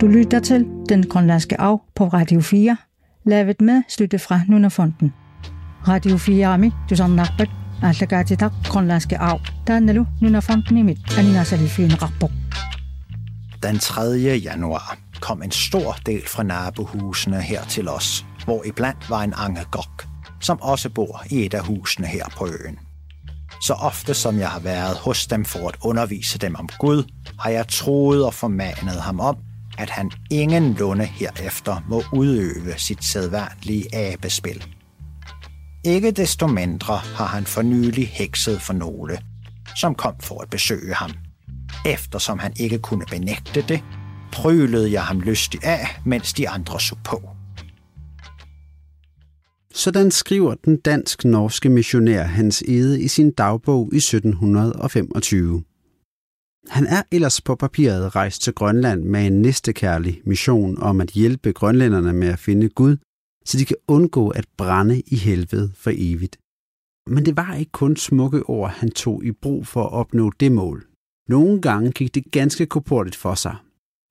Du lytter til Den Grønlandske Arv på Radio 4, lavet med støtte fra Nunafonden. Radio 4 Ami, du som nakbet, Allagatitak, Grønlandske Arv, der er Nalu, Nunafonden i mit, Anina Salifin Rapport. Den 3. januar kom en stor del fra nabohusene her til os, hvor iblandt var en angegok, som også bor i et af husene her på øen. Så ofte som jeg har været hos dem for at undervise dem om Gud, har jeg troet og formanet ham om, at han ingen lunde herefter må udøve sit sædvanlige abespil. Ikke desto mindre har han for nylig hekset for nogle, som kom for at besøge ham. Eftersom han ikke kunne benægte det, prølede jeg ham lystig af, mens de andre så på. Sådan skriver den dansk-norske missionær Hans Ede i sin dagbog i 1725. Han er ellers på papiret rejst til Grønland med en næstekærlig mission om at hjælpe grønlænderne med at finde Gud, så de kan undgå at brænde i helvede for evigt. Men det var ikke kun smukke ord, han tog i brug for at opnå det mål. Nogle gange gik det ganske korportigt for sig.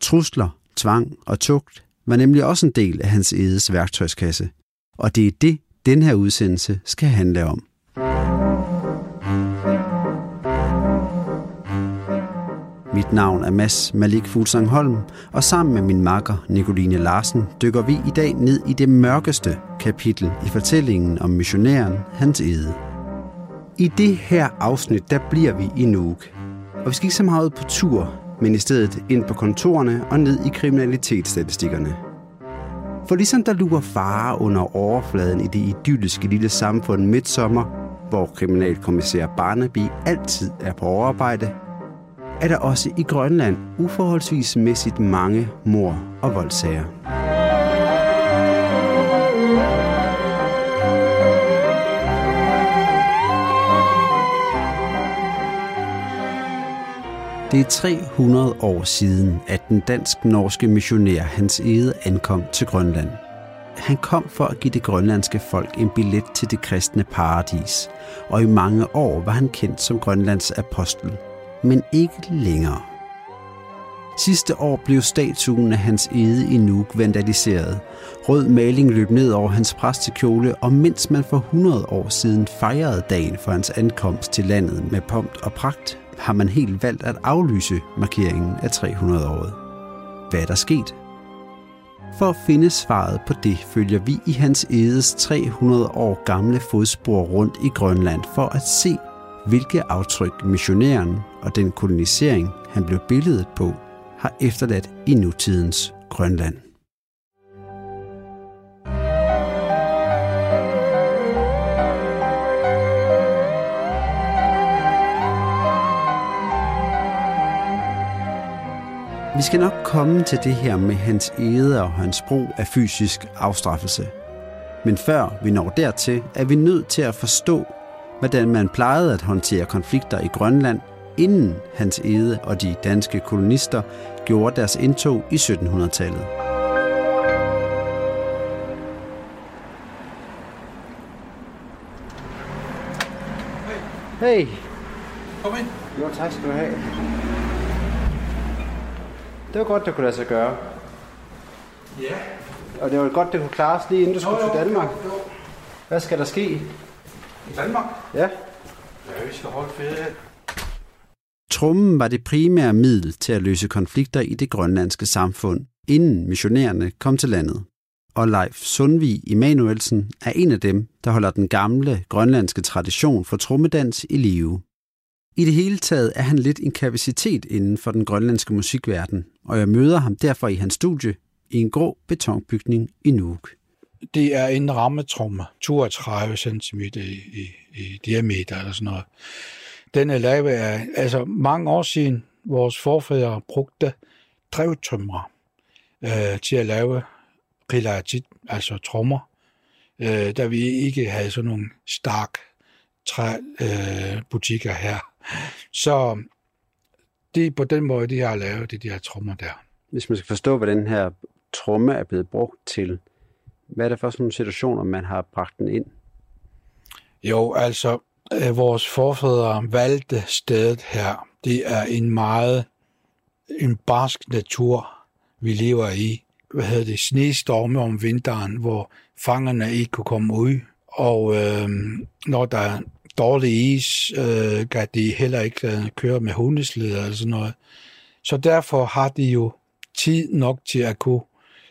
Trusler, tvang og tugt var nemlig også en del af hans edes værktøjskasse. Og det er det, den her udsendelse skal handle om. Mit navn er Mads Malik Fuglsang Holm, og sammen med min makker Nicoline Larsen dykker vi i dag ned i det mørkeste kapitel i fortællingen om missionæren Hans Ede. I det her afsnit, der bliver vi i Nuuk. Og vi skal ikke så meget ud på tur, men i stedet ind på kontorerne og ned i kriminalitetsstatistikkerne. For ligesom der lurer fare under overfladen i det idylliske lille samfund midtsommer, hvor kriminalkommissær Barnaby altid er på overarbejde, er der også i Grønland uforholdsvis mæssigt mange mor- og voldsager. Det er 300 år siden, at den dansk-norske missionær Hans Ede ankom til Grønland. Han kom for at give det grønlandske folk en billet til det kristne paradis, og i mange år var han kendt som Grønlands apostel, men ikke længere. Sidste år blev statuen af hans ede i Nuuk vandaliseret. Rød maling løb ned over hans præstekjole, og mens man for 100 år siden fejrede dagen for hans ankomst til landet med pomp og pragt, har man helt valgt at aflyse markeringen af 300-året. Hvad er der sket? For at finde svaret på det, følger vi i hans edes 300 år gamle fodspor rundt i Grønland for at se, hvilke aftryk missionæren og den kolonisering, han blev billedet på, har efterladt i nutidens Grønland. Vi skal nok komme til det her med hans ede og hans brug af fysisk afstraffelse. Men før vi når dertil, er vi nødt til at forstå, hvordan man plejede at håndtere konflikter i Grønland, inden hans ede og de danske kolonister gjorde deres indtog i 1700-tallet. Hey. Kom ind. Jo, tak skal du have. Det var godt, det kunne lade sig gøre. Ja. Og det var godt, det kunne klares lige inden du skulle til Danmark. Jo, jo. Hvad skal der ske? I Danmark? Ja. Ja, vi skal holde ferie. Trummen var det primære middel til at løse konflikter i det grønlandske samfund, inden missionærerne kom til landet. Og Leif Sundvig Emanuelsen er en af dem, der holder den gamle grønlandske tradition for trummedans i live. I det hele taget er han lidt en kapacitet inden for den grønlandske musikverden, og jeg møder ham derfor i hans studie i en grå betonbygning i Nuuk. Det er en rammetromme, 32 cm i, i, i diameter eller sådan noget. Den er lavet af, altså mange år siden, vores forfædre brugte drevtømmer øh, til at lave rilatit, altså trommer, øh, da vi ikke havde sådan nogle stark træ, øh, butikker her. Så det er på den måde, de har lavet de her trommer der. Hvis man skal forstå, hvad den her tromme er blevet brugt til, hvad er det for sådan nogle situationer, man har bragt den ind? Jo, altså, øh, vores forfædre valgte stedet her. Det er en meget en barsk natur vi lever i. Hvad hedder det? Snestorme om vinteren, hvor fangerne ikke kunne komme ud. Og øh, når der er dårlig is, øh, kan de heller ikke øh, køre med hundesleder eller sådan noget. Så derfor har de jo tid nok til at kunne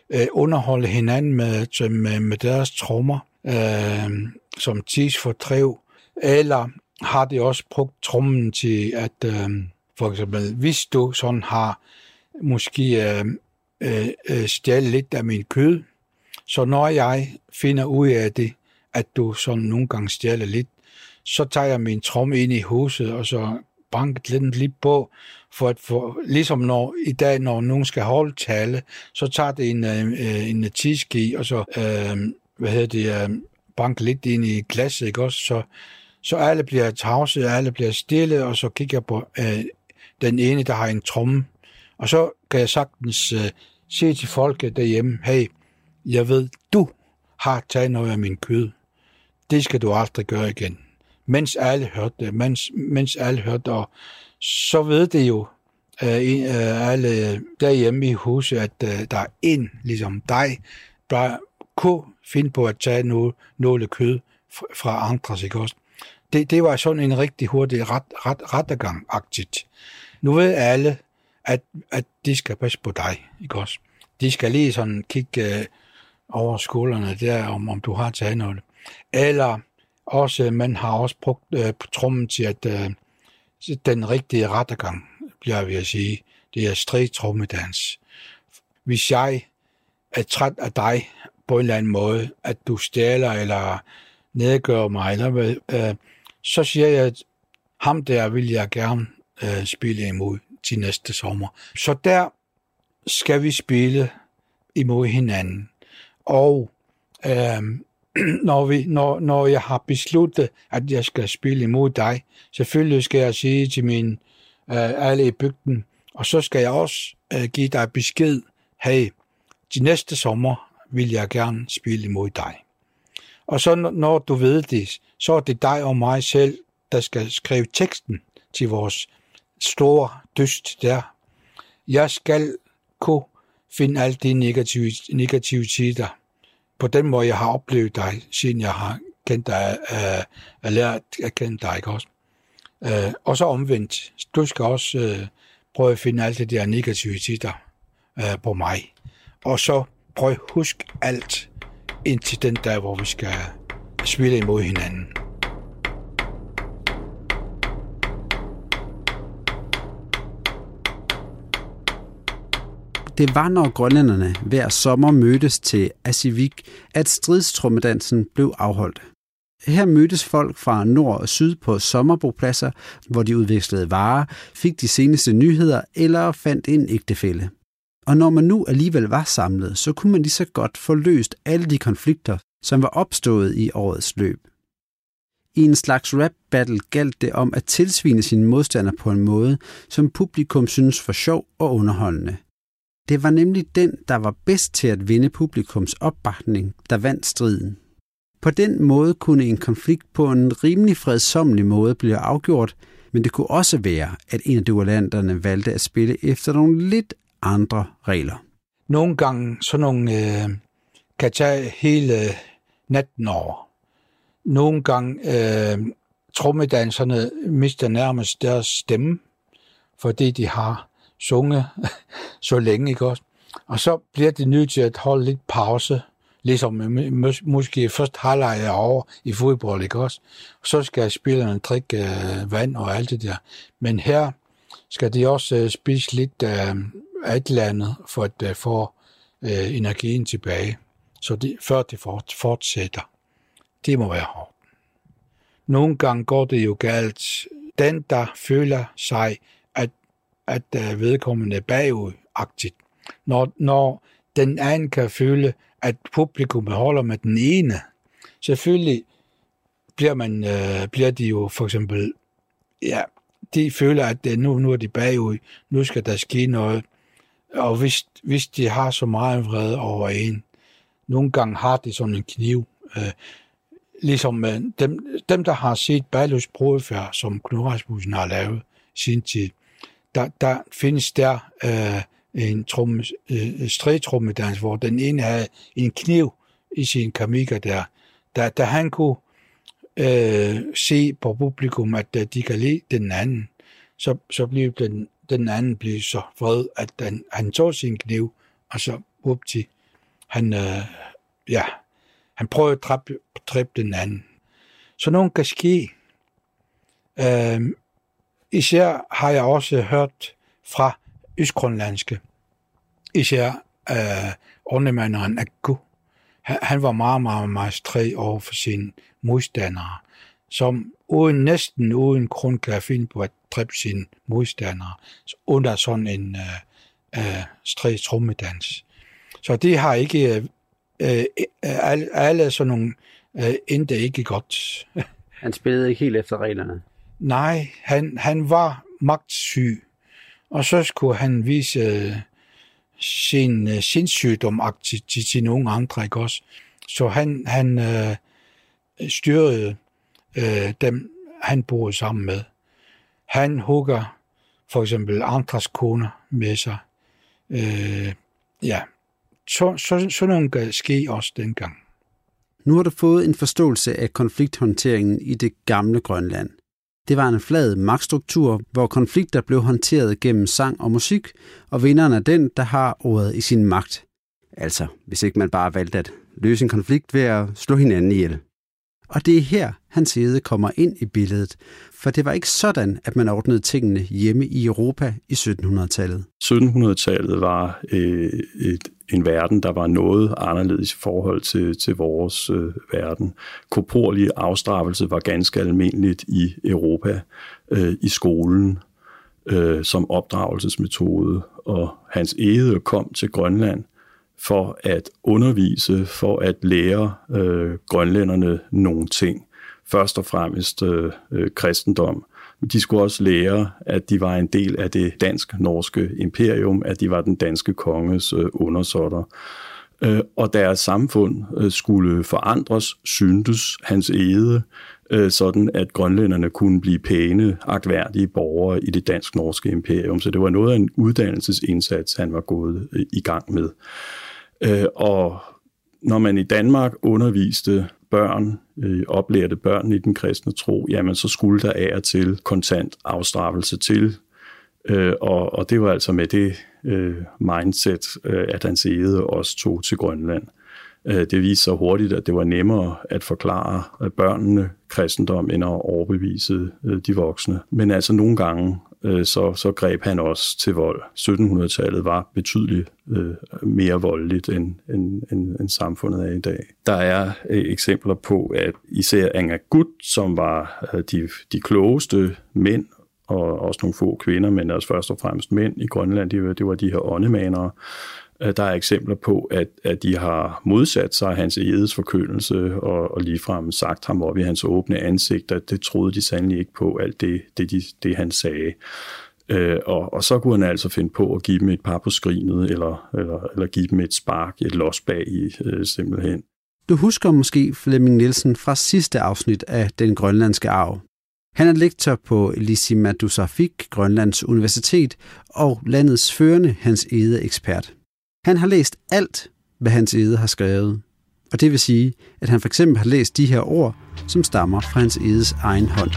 øh, underholde hinanden med, med, øh, med deres trommer, øh, som tidsfordrev, eller har de også brugt trommen til at, øh, for eksempel, hvis du sådan har måske øh, øh, øh stjæle lidt af min kød, så når jeg finder ud af det, at du sådan nogle gange stjæler lidt, så tager jeg min tromme ind i huset, og så banket lidt, lidt på, for at få, ligesom når, i dag, når nogen skal holde tale, så tager det en, øh, en tiski, og så, øh, hvad hedder det, øh, banke lidt ind i glasset, ikke også? Så, så alle bliver tavse, alle bliver stille, og så kigger jeg på øh, den ene, der har en tromme. Og så kan jeg sagtens øh, sige til folket derhjemme, hey, jeg ved, du har taget noget af min kød. Det skal du aldrig gøre igen. Mens alle hørte det, mens, mens alle hørte det, og så ved det jo øh, øh, alle derhjemme i huset, at øh, der er en, ligesom dig, der kunne finde på at tage noget, noget kød fra andre, ikke også? Det, det var sådan en rigtig hurtig ret, ret, rettergang-agtigt. Nu ved alle, at, at de skal passe på dig, ikke også? De skal lige sådan kigge øh, over skuldrene der, om, om du har taget noget. Eller også, man har også brugt øh, trummen til, at øh, den rigtige rettergang, bliver vi at sige, det er stregtrummedans. Hvis jeg er træt af dig på en eller anden måde, at du stjæler eller nedgør mig, eller, øh, så siger jeg, at ham der vil jeg gerne øh, spille imod til næste sommer. Så der skal vi spille imod hinanden. Og øh, når, vi, når, når jeg har besluttet, at jeg skal spille imod dig, selvfølgelig skal jeg sige til mine øh, alle i bygden, og så skal jeg også øh, give dig besked, hey, de næste sommer vil jeg gerne spille imod dig. Og så når du ved det, så er det dig og mig selv, der skal skrive teksten til vores store dyst der. Jeg skal kunne finde alle de negative, negative tider, på den måde, jeg har oplevet dig, siden jeg har kendt dig, øh, er lært at kende dig, ikke også? Øh, og så omvendt. Du skal også øh, prøve at finde alt det der negativiteter øh, på mig. Og så prøv at huske alt indtil den dag, hvor vi skal spille imod hinanden. Det var, når grønlænderne hver sommer mødtes til Asivik, at stridstrummedansen blev afholdt. Her mødtes folk fra nord og syd på sommerbopladser, hvor de udvekslede varer, fik de seneste nyheder eller fandt en ægtefælle. Og når man nu alligevel var samlet, så kunne man lige så godt få løst alle de konflikter, som var opstået i årets løb. I en slags rap battle galt det om at tilsvine sine modstandere på en måde, som publikum synes for sjov og underholdende. Det var nemlig den, der var bedst til at vinde publikums opbakning, der vandt striden. På den måde kunne en konflikt på en rimelig fredsommelig måde blive afgjort, men det kunne også være, at en af duellanterne valgte at spille efter nogle lidt andre regler. Nogle gange sådan nogle øh, kan tage hele øh, natten over. Nogle gange øh, trommedanserne mister nærmest deres stemme, fordi de har sunget så længe, ikke også? Og så bliver det nødt til at holde lidt pause, ligesom måske først halvleg er over i fodbold, ikke også? Så skal spillerne drikke øh, vand og alt det der. Men her skal de også øh, spise lidt øh, af et eller andet, for at øh, få øh, energien tilbage. Så de, før det fortsætter. Det må være hårdt. Nogle gange går det jo galt. Den, der føler sig, at, at uh, vedkommende er bagudagtigt. Når, når den anden kan føle, at publikum holder med den ene, selvfølgelig bliver, man, øh, bliver de jo for eksempel, ja, de føler, at uh, nu, nu er de bagud, nu skal der ske noget. Og hvis, hvis de har så meget vrede over en, nogle gange har de sådan en kniv. Øh, ligesom øh, dem, dem, der har set Bejløs brudfærd, som Knud Rasmussen har lavet sin tid, der, der findes der øh, en tromme, øh, øh stregtrommedans, hvor den ene havde en kniv i sin kamikker der, da, da han kunne øh, se på publikum, at øh, de kan lide den anden, så, så blev den, den anden blev så vred, at den, han tog sin kniv, og så upti, han, øh, ja, han prøvede at dræbe, dræbe den anden. Så nogen kan ske. Øh, især har jeg også hørt fra østgrønlandske, især øh, ordnemanderen Akku. Han, han var meget, meget, meget stræg over for sine modstandere, som uden, næsten uden grund kan finde på at dræbe sine modstandere under sådan en øh, øh, stræg trommedans. Så det har ikke øh, øh, alle, alle sådan nogle øh, endte ikke godt. Han spillede ikke helt efter reglerne. Nej, han, han var magtsyg, og så skulle han vise sin øh, sindssygdom til, til, til nogle andre, ikke også? Så han, han øh, styrede øh, dem, han boede sammen med. Han hugger for eksempel andres koner med sig. Øh, ja, så, så, så nogle kan ske også dengang. Nu har du fået en forståelse af konflikthåndteringen i det gamle Grønland. Det var en flad magtstruktur, hvor konflikter blev håndteret gennem sang og musik, og vinderen er den, der har ordet i sin magt. Altså, hvis ikke man bare valgte at løse en konflikt ved at slå hinanden ihjel. Og det er her, hans hede kommer ind i billedet, for det var ikke sådan, at man ordnede tingene hjemme i Europa i 1700-tallet. 1700-tallet var øh, et, en verden, der var noget anderledes i forhold til, til vores øh, verden. Korporlig afstraffelse var ganske almindeligt i Europa, øh, i skolen, øh, som opdragelsesmetode, og hans ede kom til Grønland for at undervise, for at lære øh, grønlænderne nogle ting. Først og fremmest øh, øh, kristendom. De skulle også lære, at de var en del af det dansk-norske imperium, at de var den danske konges øh, undersåtter. Øh, og deres samfund øh, skulle forandres, syntes hans ede, øh, sådan at grønlænderne kunne blive pæne, agtværdige borgere i det dansk-norske imperium. Så det var noget af en uddannelsesindsats, han var gået øh, i gang med. Øh, og når man i Danmark underviste børn, øh, oplærte børn i den kristne tro, jamen så skulle der af og til kontant afstraffelse til. Øh, og, og det var altså med det øh, mindset, øh, at han ede også tog til Grønland. Øh, det viste sig hurtigt, at det var nemmere at forklare øh, børnene kristendom, end at overbevise øh, de voksne. Men altså nogle gange øh, så, så greb han også til vold. 1700-tallet var betydeligt øh, mere voldeligt, end, end, end, end samfundet er i dag. Der er øh, eksempler på, at især Angagut, som var øh, de, de klogeste mænd, og også nogle få kvinder, men også først og fremmest mænd i Grønland, det var, det var de her åndemanere, Øh, der er eksempler på, at, at de har modsat sig hans edes forkyndelse og, og ligefrem sagt ham op i hans åbne ansigt, at det troede de sandelig ikke på, alt det, det, de, det han sagde. Øh, og, og så kunne han altså finde på at give dem et par på skrinet, eller, eller, eller give dem et spark, et los bag i øh, simpelthen. Du husker måske Flemming Nielsen fra sidste afsnit af Den Grønlandske Arv. Han er lektor på Lisimadusafik, Grønlands Universitet, og landets førende Hans Ede ekspert. Han har læst alt, hvad hans æde har skrevet. Og det vil sige, at han for eksempel har læst de her ord, som stammer fra hans edes egen hånd.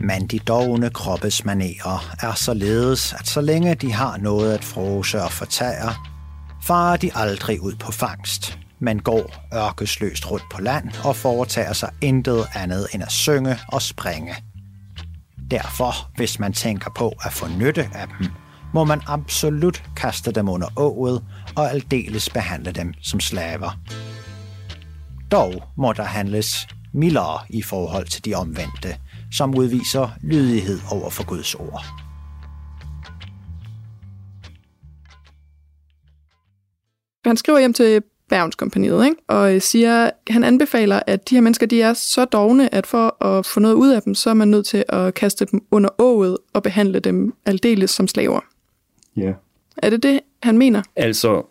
Men de dogne kroppes manerer er således, at så længe de har noget at frose og fortære, farer de aldrig ud på fangst, men går ørkesløst rundt på land og foretager sig intet andet end at synge og springe – Derfor, hvis man tænker på at få nytte af dem, må man absolut kaste dem under ået og aldeles behandle dem som slaver. Dog må der handles mildere i forhold til de omvendte, som udviser lydighed over for Guds ord. Han skriver hjem til Bergenskompaniet, ikke? og øh, siger, han anbefaler, at de her mennesker de er så dogne, at for at få noget ud af dem, så er man nødt til at kaste dem under ået og behandle dem aldeles som slaver. Ja. Er det det, han mener? Altså,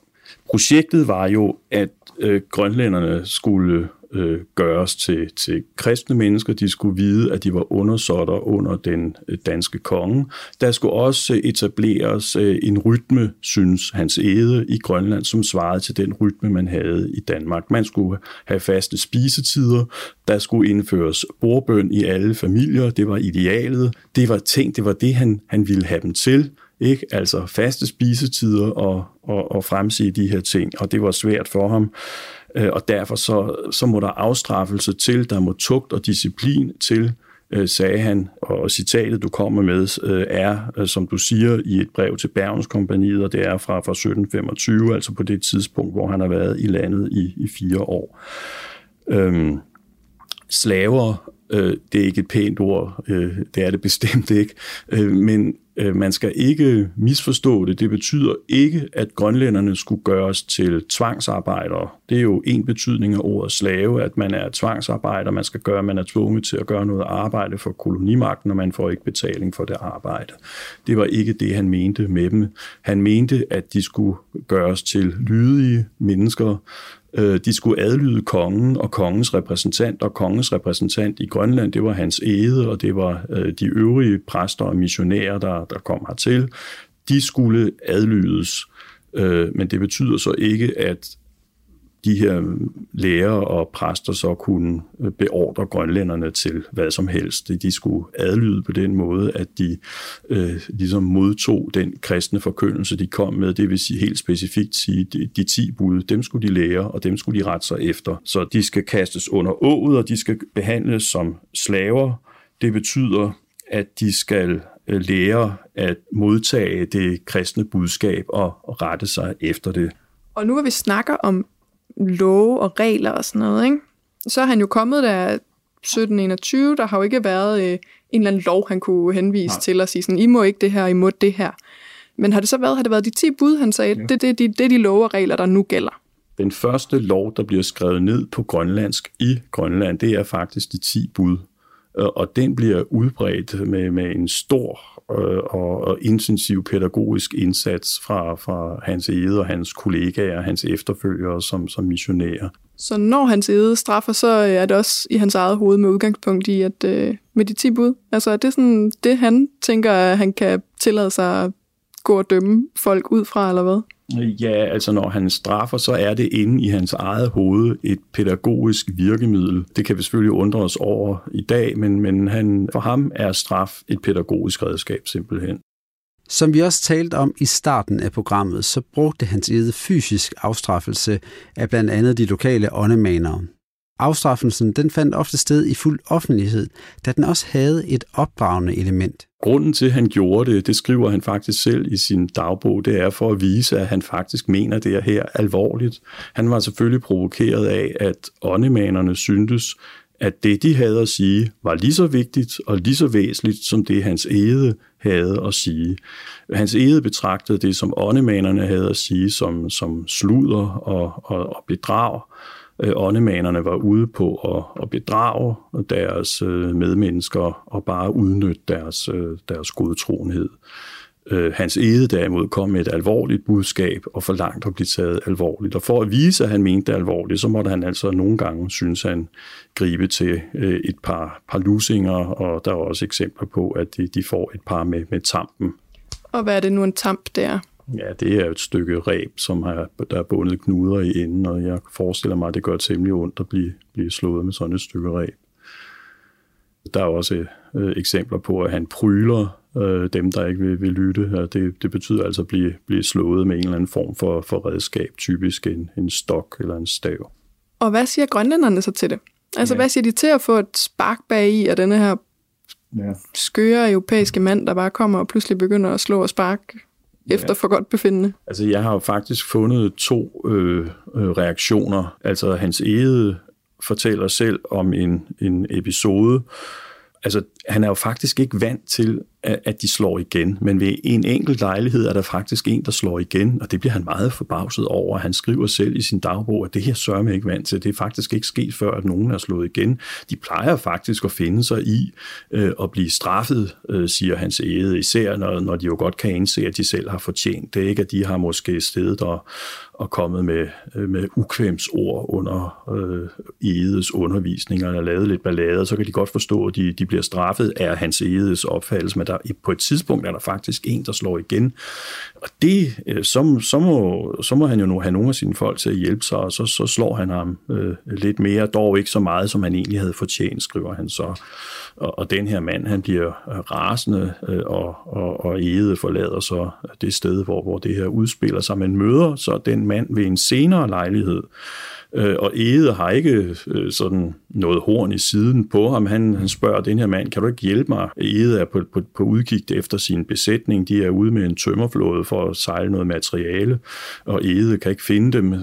projektet var jo, at øh, grønlænderne skulle øh, gøres til, til kristne mennesker. De skulle vide, at de var undersåtter under den øh, danske konge. Der skulle også øh, etableres øh, en rytme, synes hans æde i Grønland, som svarede til den rytme, man havde i Danmark. Man skulle have faste spisetider. Der skulle indføres bordbøn i alle familier. Det var idealet. Det var ting, det var det, han, han ville have dem til. Ikke? Altså faste spisetider og, og, og fremsige de her ting, og det var svært for ham. Øh, og derfor så, så må der afstraffelse til, der må tugt og disciplin til, øh, sagde han, og citatet, du kommer med, øh, er, øh, som du siger, i et brev til Bergenskompaniet, og det er fra, fra 1725, altså på det tidspunkt, hvor han har været i landet i, i fire år. Øhm, slaver, øh, det er ikke et pænt ord, øh, det er det bestemt ikke, øh, men Øh, man skal ikke misforstå det. Det betyder ikke, at grønlænderne skulle gøres til tvangsarbejdere. Det er jo en betydning af ordet slave, at man er tvangsarbejder. Man skal gøre, man er tvunget til at gøre noget arbejde for kolonimagten, og man får ikke betaling for det arbejde. Det var ikke det, han mente med dem. Han mente, at de skulle gøres til lydige mennesker, Øh, de skulle adlyde kongen og kongens repræsentant, og kongens repræsentant i Grønland, det var hans ede, og det var øh, de øvrige præster og missionærer, der, der kom hertil. De skulle adlydes, øh, men det betyder så ikke, at de her læger og præster så kunne øh, beordre grønlænderne til hvad som helst. De skulle adlyde på den måde, at de øh, ligesom modtog den kristne forkyndelse, de kom med. Det vil sige helt specifikt sige, de, de ti bud, dem skulle de lære, og dem skulle de rette sig efter. Så de skal kastes under ået, og de skal behandles som slaver. Det betyder, at de skal øh, lære at modtage det kristne budskab og rette sig efter det. Og nu hvor vi snakker om love og regler og sådan noget, ikke? så er han jo kommet der 1721, der har jo ikke været øh, en eller anden lov, han kunne henvise Nej. til og sige sådan, I må ikke det her, I må det her. Men har det så været, har det været de 10 bud, han sagde, ja. det, det, det, det er de love og regler, der nu gælder? Den første lov, der bliver skrevet ned på grønlandsk i Grønland, det er faktisk de 10 bud. Øh, og den bliver udbredt med, med en stor øh, og, og intensiv pædagogisk indsats fra, fra hans ede og hans kollegaer, og hans efterfølgere som, som missionærer. Så når hans ede straffer, så øh, er det også i hans eget hoved med udgangspunkt i, at øh, med de 10 bud, altså er det sådan det, han tænker, at han kan tillade sig at gå og dømme folk ud fra, eller hvad? Ja, altså når han straffer, så er det inde i hans eget hoved et pædagogisk virkemiddel. Det kan vi selvfølgelig undre os over i dag, men, men han, for ham er straf et pædagogisk redskab simpelthen. Som vi også talte om i starten af programmet, så brugte hans ede fysisk afstraffelse af blandt andet de lokale åndemanere. Afstraffelsen den fandt ofte sted i fuld offentlighed, da den også havde et opdragende element. Grunden til, at han gjorde det, det skriver han faktisk selv i sin dagbog, det er for at vise, at han faktisk mener det her alvorligt. Han var selvfølgelig provokeret af, at åndemanerne syntes, at det, de havde at sige, var lige så vigtigt og lige så væsentligt, som det hans ede havde at sige. Hans ede betragtede det, som åndemanerne havde at sige, som, som sluder og, og, og bedrag øh, åndemanerne var ude på at, at bedrage deres øh, medmennesker og bare udnytte deres, øh, deres godtroenhed. Øh, hans ede derimod kom med et alvorligt budskab og forlangt at blive taget alvorligt. Og for at vise, at han mente det alvorligt, så måtte han altså nogle gange, synes han, gribe til øh, et par, par lusinger, og der er også eksempler på, at de, de får et par med, med tampen. Og hvad er det nu en tamp der? Ja, det er et stykke ræb, som har, der er bundet knuder i enden, og jeg forestiller mig, at det gør temmelig ondt at blive, blive slået med sådan et stykke ræb. Der er også øh, eksempler på, at han pryler øh, dem, der ikke vil, vil lytte. Det, det betyder altså at blive, blive slået med en eller anden form for, for redskab, typisk en, en stok eller en stav. Og hvad siger grønlænderne så til det? Altså, ja. hvad siger de til at få et spark bag i af denne her ja. skøre europæiske mand, der bare kommer og pludselig begynder at slå og sparke efter for godt befindende? Altså, jeg har jo faktisk fundet to øh, øh, reaktioner. Altså, hans ede fortæller selv om en, en episode. Altså, han er jo faktisk ikke vant til, at, de slår igen. Men ved en enkelt lejlighed er der faktisk en, der slår igen, og det bliver han meget forbavset over. Han skriver selv i sin dagbog, at det her sørger man ikke vant til. Det er faktisk ikke sket før, at nogen er slået igen. De plejer faktisk at finde sig i øh, at blive straffet, øh, siger hans æde, især når, når de jo godt kan indse, at de selv har fortjent det. Ikke at de har måske stedet og, og kommet med, øh, med ukvemsord under øh, Edes undervisning eller lavet lidt ballade, så kan de godt forstå, at de, de bliver straffet af hans Edes opfattelse, men der, på et tidspunkt er der faktisk en, der slår igen. Og det, øh, så, så, må, så må han jo nu have nogle af sine folk til at hjælpe sig, og så, så slår han ham øh, lidt mere, dog ikke så meget, som han egentlig havde fortjent, skriver han så. Og, og den her mand, han bliver øh, rasende, øh, og, og, og Ede forlader så det sted, hvor, hvor det her udspiller sig, men møder så den mand ved en senere lejlighed, Øh, og Ede har ikke øh, sådan noget horn i siden på ham. Han, han spørger den her mand, kan du ikke hjælpe mig? Ede er på, på, på udkig efter sin besætning. De er ude med en tømmerflåde for at sejle noget materiale, og Ede kan ikke finde dem.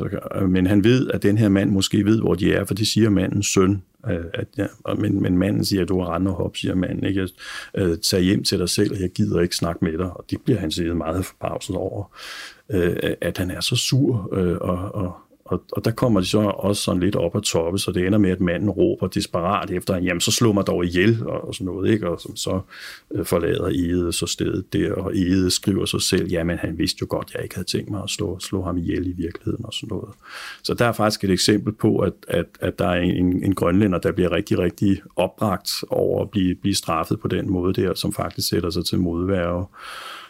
Men han ved, at den her mand måske ved, hvor de er, for det siger mandens søn. Øh, at, ja, men, men manden siger, at du er rende hop, siger manden. Ikke? Jeg, øh, tag hjem til dig selv, og jeg gider ikke snakke med dig. Og det bliver han siger meget forbavset over, øh, at han er så sur øh, og, og og, og der kommer de så også sådan lidt op at toppe, så det ender med, at manden råber desperat efter, jamen så slå mig dog ihjel, og, og sådan noget, ikke? Og som så øh, forlader Ede så stedet der, og Ede skriver sig selv, jamen han vidste jo godt, jeg ikke havde tænkt mig at slå, slå ham ihjel i virkeligheden, og sådan noget. Så der er faktisk et eksempel på, at, at, at der er en, en grønlænder, der bliver rigtig, rigtig opbragt over at blive, blive straffet på den måde der, som faktisk sætter sig til modværge.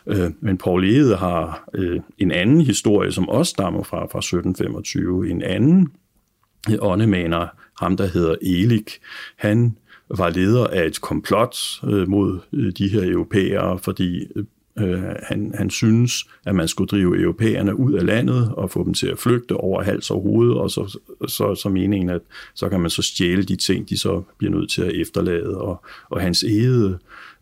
Øh, men Paul Ede har øh, en anden historie, som også stammer fra, fra 1725. En anden åndemaner, ham der hedder Elik, han var leder af et komplot øh, mod øh, de her europæere, fordi øh, øh, han, han synes, at man skulle drive europæerne ud af landet og få dem til at flygte over hals og hoved, og så, så, så meningen, at så kan man så stjæle de ting, de så bliver nødt til at efterlade. Og, og hans ede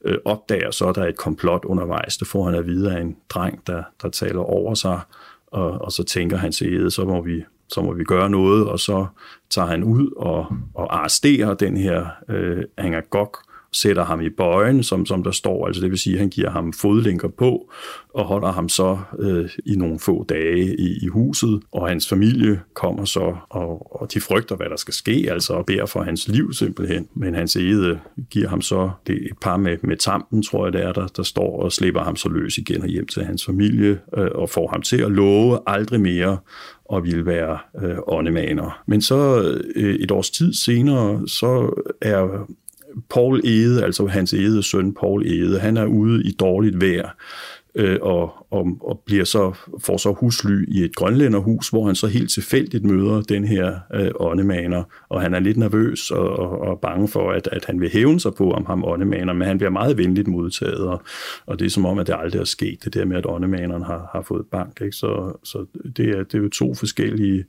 øh, opdager så, at der er et komplot undervejs. Det får han at vide af en dreng, der, der taler over sig, og, og så tænker han sig, så må vi så må vi gøre noget, og så tager han ud og, og arresterer den her øh, Angagok, sætter ham i bøjen, som, som der står, altså det vil sige, at han giver ham fodlænker på, og holder ham så øh, i nogle få dage i, i huset, og hans familie kommer så, og, og de frygter, hvad der skal ske, altså og beder for hans liv simpelthen. Men hans æde giver ham så det et par med, med tampen, tror jeg det er, der, der står og slipper ham så løs igen og hjem til hans familie, øh, og får ham til at love aldrig mere og ville være øh, åndemaner. Men så øh, et års tid senere, så er Paul Ede, altså hans Ede søn Paul Ede, han er ude i dårligt vejr, øh, og, og, og bliver så, får så husly i et grønlænderhus, hvor han så helt tilfældigt møder den her øh, åndemaner, og han er lidt nervøs og, og, og bange for, at, at han vil hævne sig på om ham åndemaner, men han bliver meget venligt modtaget, og, og det er som om, at det aldrig er sket, det der med, at åndemaneren har, har fået bank. Ikke? Så, så det, er, det er jo to forskellige øh,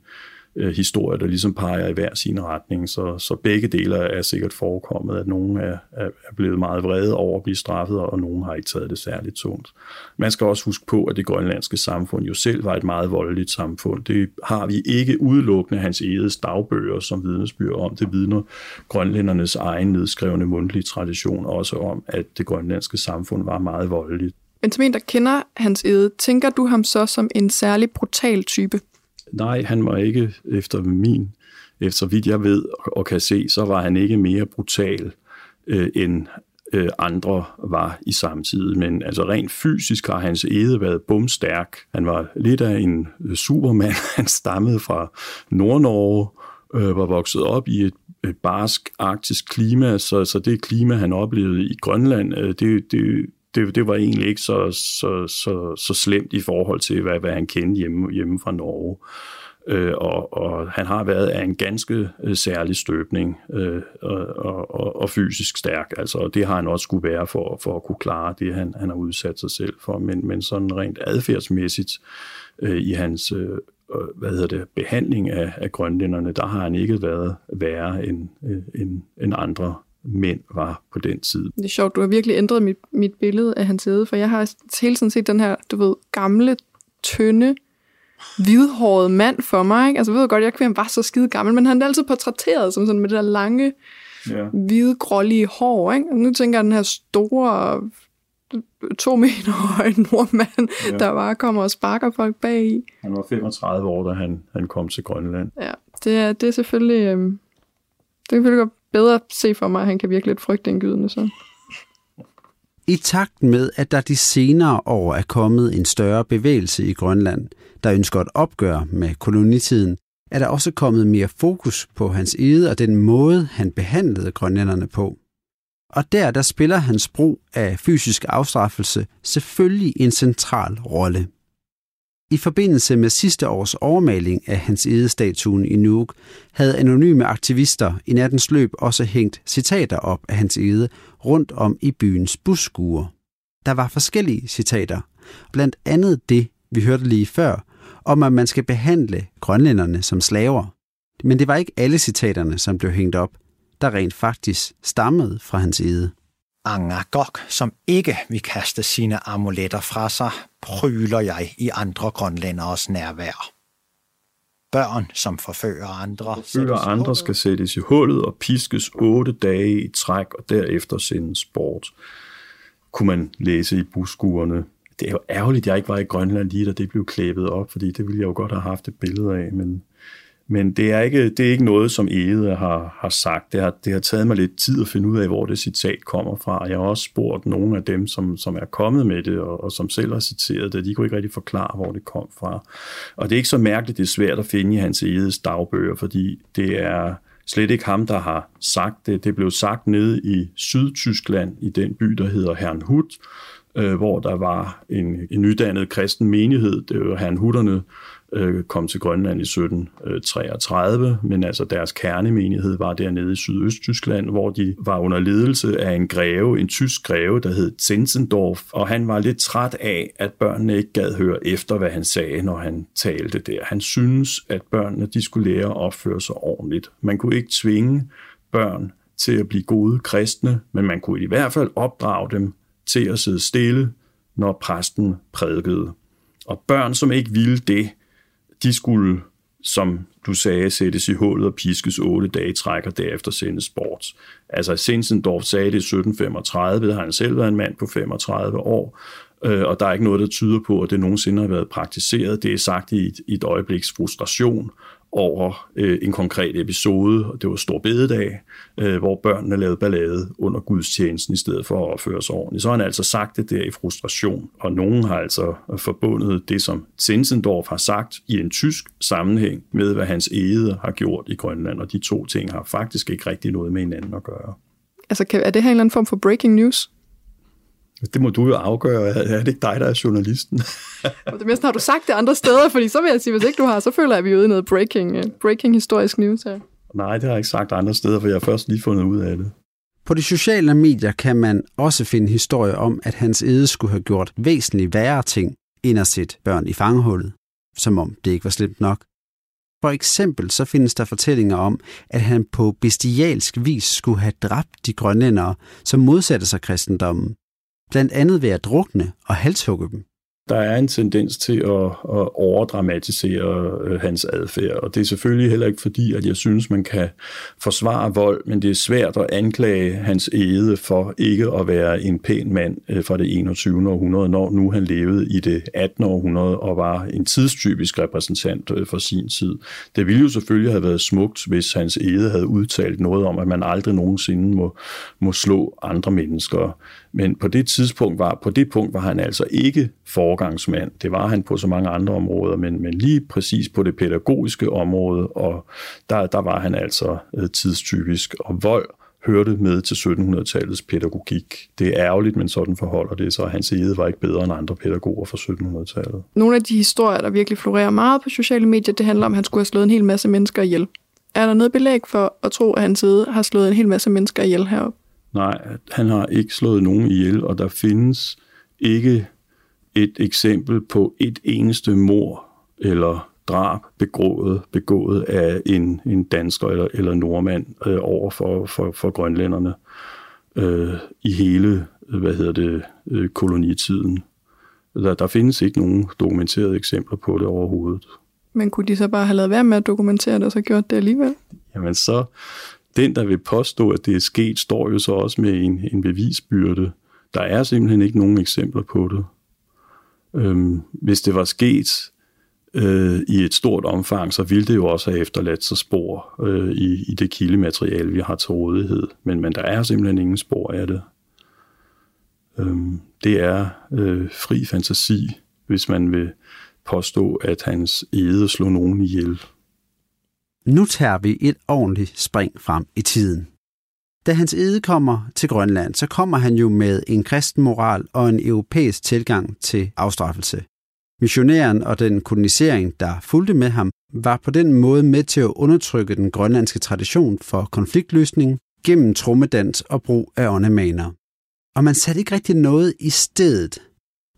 Øh, historier, der ligesom peger i hver sin retning. Så, så begge dele er sikkert forekommet, at nogen er, er blevet meget vrede over at blive straffet, og nogen har ikke taget det særligt tungt. Man skal også huske på, at det grønlandske samfund jo selv var et meget voldeligt samfund. Det har vi ikke udelukkende hans eget dagbøger som vidnesbyrd om. Det vidner grønlændernes egen nedskrevne mundtlige tradition også om, at det grønlandske samfund var meget voldeligt. Men som en, der kender hans ede, tænker du ham så som en særlig brutal type? Nej, han var ikke efter min, efter vidt jeg ved og kan se, så var han ikke mere brutal øh, end øh, andre var i samtidig. Men altså rent fysisk har hans ede været bumstærk. Han var lidt af en øh, supermand. Han stammede fra Nord-Norge, øh, var vokset op i et, et barsk arktisk klima, så, så det klima, han oplevede i Grønland, øh, det, det, det, det var egentlig ikke så, så, så, så slemt i forhold til, hvad, hvad han kendte hjemme, hjemme fra Norge. Øh, og, og han har været af en ganske øh, særlig støbning øh, og, og, og fysisk stærk. Altså, det har han også skulle være for, for at kunne klare det, han, han har udsat sig selv for. Men, men sådan rent adfærdsmæssigt øh, i hans øh, øh hvad hedder det, behandling af, af grønlænderne, der har han ikke været værre end, øh, end, end andre mænd var på den tid. Det er sjovt, du har virkelig ændret mit, mit billede af hans æde, for jeg har hele tiden set den her, du ved, gamle, tynde, hvidhårede mand for mig. Ikke? Altså, jeg ved godt, jeg kan var så skide gammel, men han er altid portrætteret som sådan med det der lange, ja. hvide, grålige hår. Ikke? Og nu tænker jeg den her store, to meter høje nordmand, ja. der bare kommer og sparker folk bag i. Han var 35 år, da han, han kom til Grønland. Ja, det er, det er selvfølgelig... Øh, det kan selvfølgelig godt bedre se for mig, at han kan virkelig lidt frygtindgydende. så. I takt med, at der de senere år er kommet en større bevægelse i Grønland, der ønsker et opgør med kolonitiden, er der også kommet mere fokus på hans ede og den måde, han behandlede grønlænderne på. Og der, der spiller hans brug af fysisk afstraffelse selvfølgelig en central rolle. I forbindelse med sidste års overmaling af hans edestatuen i Nuuk, havde anonyme aktivister i nattens løb også hængt citater op af hans ede rundt om i byens busskuer. Der var forskellige citater, blandt andet det, vi hørte lige før, om at man skal behandle grønlænderne som slaver. Men det var ikke alle citaterne, som blev hængt op, der rent faktisk stammede fra hans ede. Angagok, som ikke vil kaste sine amuletter fra sig, pryler jeg i andre grønlænderes nærvær. Børn, som forfører andre. Forfører andre skal sættes i hullet og piskes otte dage i træk og derefter sendes bort. Kunne man læse i buskuerne. Det er jo ærgerligt, at jeg ikke var i Grønland lige da det blev klæbet op, fordi det ville jeg jo godt have haft et billede af, men men det er ikke, det er ikke noget, som Ede har, har sagt. Det har, det har taget mig lidt tid at finde ud af, hvor det citat kommer fra. Jeg har også spurgt nogle af dem, som, som er kommet med det, og, og som selv har citeret det. De kunne ikke rigtig forklare, hvor det kom fra. Og det er ikke så mærkeligt, det er svært at finde i hans Edes dagbøger, fordi det er slet ikke ham, der har sagt det. Det blev sagt nede i Sydtyskland, i den by, der hedder Herrenhut, øh, hvor der var en, en nydannet kristen menighed. Det var Herrenhutterne, øh, kom til Grønland i 1733, øh, men altså deres kernemenighed var dernede i Sydøsttyskland, hvor de var under ledelse af en greve, en tysk greve, der hed Zinzendorf, og han var lidt træt af, at børnene ikke gad høre efter, hvad han sagde, når han talte der. Han synes, at børnene de skulle lære at opføre sig ordentligt. Man kunne ikke tvinge børn til at blive gode kristne, men man kunne i hvert fald opdrage dem til at sidde stille, når præsten prædikede. Og børn, som ikke ville det, de skulle, som du sagde, sættes i hullet og piskes otte dage træk og derefter sendes bort. Altså Sinsendorf sagde det i 1735, der har han selv været en mand på 35 år, øh, og der er ikke noget, der tyder på, at det nogensinde har været praktiseret. Det er sagt i et, i et øjebliks frustration, over øh, en konkret episode, og det var Stor Bededag, øh, hvor børnene lavede ballade under gudstjenesten i stedet for at opføre sig ordentligt. Så har han altså sagt det der i frustration, og nogen har altså forbundet det, som Zinzendorf har sagt i en tysk sammenhæng med, hvad hans ede har gjort i Grønland, og de to ting har faktisk ikke rigtig noget med hinanden at gøre. Altså, kan, er det her en eller anden form for breaking news? Det må du jo afgøre. Er det ikke dig, der er journalisten? det meste har du sagt det andre steder, fordi så vil jeg sige, hvis ikke du har, så føler jeg, at vi er ude i noget breaking, uh, breaking historisk news her. Nej, det har jeg ikke sagt andre steder, for jeg har først lige fundet ud af det. På de sociale medier kan man også finde historier om, at hans ede skulle have gjort væsentligt værre ting, end at sætte børn i fangehullet, som om det ikke var slemt nok. For eksempel så findes der fortællinger om, at han på bestialsk vis skulle have dræbt de grønlændere, som modsatte sig kristendommen, blandt andet ved at drukne og halshugge dem. Der er en tendens til at, at overdramatisere øh, hans adfærd, og det er selvfølgelig heller ikke fordi, at jeg synes, man kan forsvare vold, men det er svært at anklage hans æde for ikke at være en pæn mand øh, fra det 21. århundrede, når nu han levede i det 18. århundrede og var en tidstypisk repræsentant øh, for sin tid. Det ville jo selvfølgelig have været smukt, hvis hans æde havde udtalt noget om, at man aldrig nogensinde må, må slå andre mennesker. Men på det tidspunkt var, på det punkt var han altså ikke forgangsmand. Det var han på så mange andre områder, men, men lige præcis på det pædagogiske område, og der, der var han altså øh, tidstypisk. Og vold hørte med til 1700-tallets pædagogik. Det er ærgerligt, men sådan forholder det sig. Hans ede var ikke bedre end andre pædagoger fra 1700-tallet. Nogle af de historier, der virkelig florerer meget på sociale medier, det handler om, at han skulle have slået en hel masse mennesker ihjel. Er der noget belæg for at tro, at hans ede har slået en hel masse mennesker ihjel heroppe? Nej, han har ikke slået nogen ihjel, og der findes ikke et eksempel på et eneste mor eller drab begået, begået af en, en dansker eller, eller nordmand øh, over for, for, for grønlænderne øh, i hele hvad hedder det, øh, kolonitiden. Der, der findes ikke nogen dokumenterede eksempler på det overhovedet. Men kunne de så bare have lavet være med at dokumentere det, og så gjort det alligevel? Jamen så, den, der vil påstå, at det er sket, står jo så også med en, en bevisbyrde. Der er simpelthen ikke nogen eksempler på det. Øhm, hvis det var sket øh, i et stort omfang, så ville det jo også have efterladt sig spor øh, i, i det kildemateriale, vi har til rådighed. Men, men der er simpelthen ingen spor af det. Øhm, det er øh, fri fantasi, hvis man vil påstå, at hans ede slog nogen ihjel. Nu tager vi et ordentligt spring frem i tiden. Da hans ede kommer til Grønland, så kommer han jo med en kristen moral og en europæisk tilgang til afstraffelse. Missionæren og den kolonisering, der fulgte med ham, var på den måde med til at undertrykke den grønlandske tradition for konfliktløsning gennem trommedans og brug af åndemaner. Og man satte ikke rigtig noget i stedet.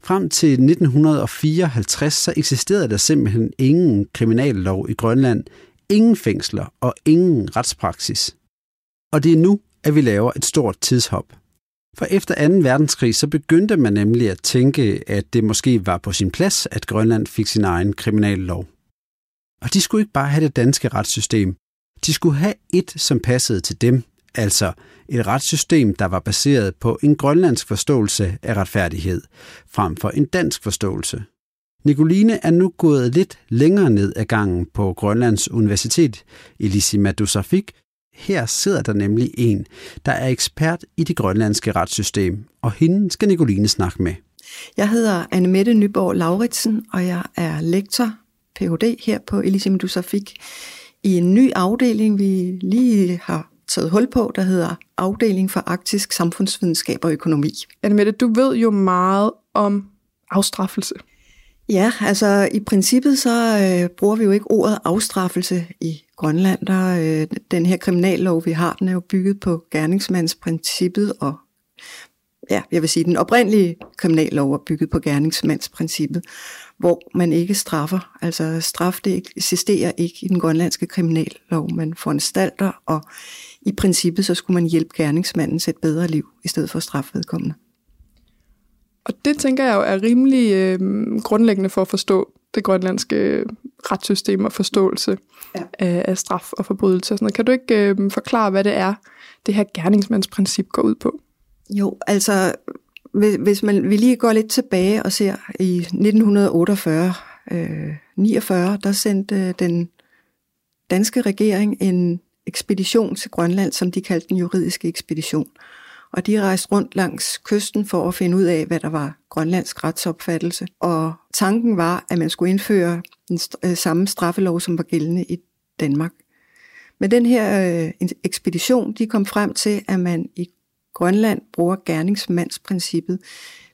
Frem til 1954 så eksisterede der simpelthen ingen kriminallov i Grønland, ingen fængsler og ingen retspraksis. Og det er nu, at vi laver et stort tidshop. For efter 2. verdenskrig så begyndte man nemlig at tænke, at det måske var på sin plads, at Grønland fik sin egen kriminallov. Og de skulle ikke bare have det danske retssystem. De skulle have et, som passede til dem, altså et retssystem, der var baseret på en grønlandsk forståelse af retfærdighed, frem for en dansk forståelse. Nicoline er nu gået lidt længere ned ad gangen på Grønlands Universitet, Elisi Madusafik. Her sidder der nemlig en, der er ekspert i det grønlandske retssystem, og hende skal Nicoline snakke med. Jeg hedder Annemette Nyborg Lauritsen, og jeg er lektor, Ph.D. her på Elisi Madusafik, i en ny afdeling, vi lige har taget hul på, der hedder Afdeling for Arktisk Samfundsvidenskab og Økonomi. Annemette, du ved jo meget om afstraffelse. Ja, altså i princippet så øh, bruger vi jo ikke ordet afstraffelse i Grønland. Der, øh, den her kriminallov, vi har, den er jo bygget på gerningsmandsprincippet, og ja, jeg vil sige, den oprindelige kriminallov er bygget på gerningsmandsprincippet, hvor man ikke straffer. Altså straf, det eksisterer ikke i den grønlandske kriminallov. Man foranstalter, og i princippet så skulle man hjælpe gerningsmanden til et bedre liv, i stedet for at straffe vedkommende. Og det tænker jeg jo er rimelig øh, grundlæggende for at forstå det grønlandske retssystem og forståelse ja. af, af straf og forbrydelse. Sådan Kan du ikke øh, forklare, hvad det er, det her gerningsmandsprincip går ud på? Jo, altså hvis man vi lige går lidt tilbage og ser i 1948, øh, 49, der sendte den danske regering en ekspedition til Grønland, som de kaldte den juridiske ekspedition. Og de rejste rundt langs kysten for at finde ud af, hvad der var grønlandsk retsopfattelse. Og tanken var, at man skulle indføre den øh, samme straffelov, som var gældende i Danmark. Men den her øh, ekspedition, de kom frem til, at man i Grønland bruger gerningsmandsprincippet.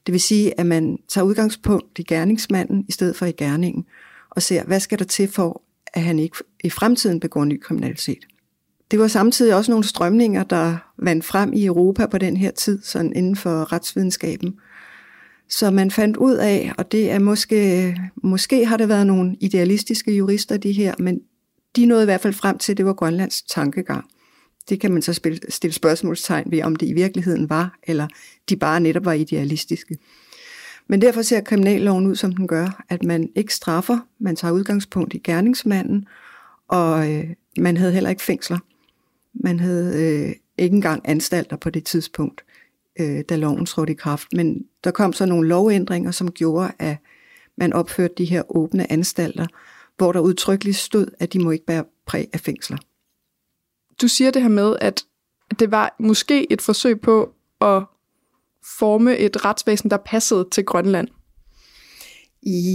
Det vil sige, at man tager udgangspunkt i gerningsmanden i stedet for i gerningen, og ser, hvad skal der til for, at han ikke i fremtiden begår ny kriminalitet. Det var samtidig også nogle strømninger, der vandt frem i Europa på den her tid, sådan inden for retsvidenskaben. Så man fandt ud af, og det er måske, måske har det været nogle idealistiske jurister, de her, men de nåede i hvert fald frem til, at det var Grønlands tankegang. Det kan man så spille, stille spørgsmålstegn ved, om det i virkeligheden var, eller de bare netop var idealistiske. Men derfor ser kriminalloven ud, som den gør, at man ikke straffer, man tager udgangspunkt i gerningsmanden, og øh, man havde heller ikke fængsler. Man havde øh, ikke engang anstalter på det tidspunkt, øh, da loven trådte i kraft. Men der kom så nogle lovændringer, som gjorde, at man opførte de her åbne anstalter, hvor der udtrykkeligt stod, at de må ikke bære præg af fængsler. Du siger det her med, at det var måske et forsøg på at forme et retsvæsen, der passede til Grønland.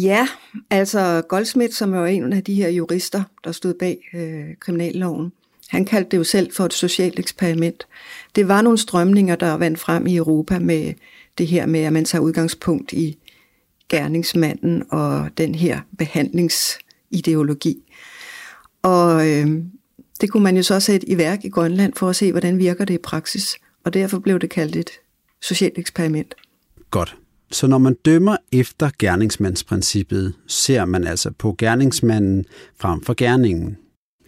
Ja, altså Goldsmith, som var en af de her jurister, der stod bag øh, kriminalloven, han kaldte det jo selv for et socialt eksperiment. Det var nogle strømninger, der vandt frem i Europa med det her med, at man tager udgangspunkt i gerningsmanden og den her behandlingsideologi. Og øh, det kunne man jo så sætte i værk i Grønland for at se, hvordan virker det i praksis. Og derfor blev det kaldt et socialt eksperiment. Godt. Så når man dømmer efter gerningsmandsprincippet, ser man altså på gerningsmanden frem for gerningen.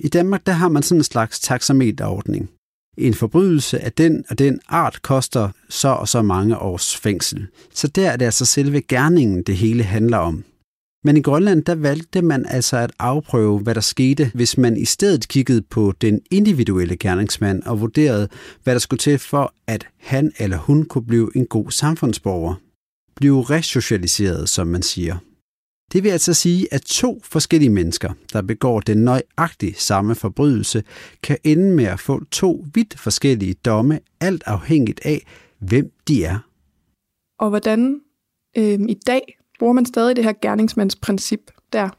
I Danmark der har man sådan en slags taxameterordning. En forbrydelse af den og den art koster så og så mange års fængsel. Så der er det altså selve gerningen, det hele handler om. Men i Grønland, der valgte man altså at afprøve, hvad der skete, hvis man i stedet kiggede på den individuelle gerningsmand og vurderede, hvad der skulle til for, at han eller hun kunne blive en god samfundsborger. Blive resocialiseret, som man siger. Det vil altså sige, at to forskellige mennesker, der begår den nøjagtigt samme forbrydelse, kan ende med at få to vidt forskellige domme, alt afhængigt af, hvem de er. Og hvordan øh, i dag bruger man stadig det her gerningsmandsprincip der?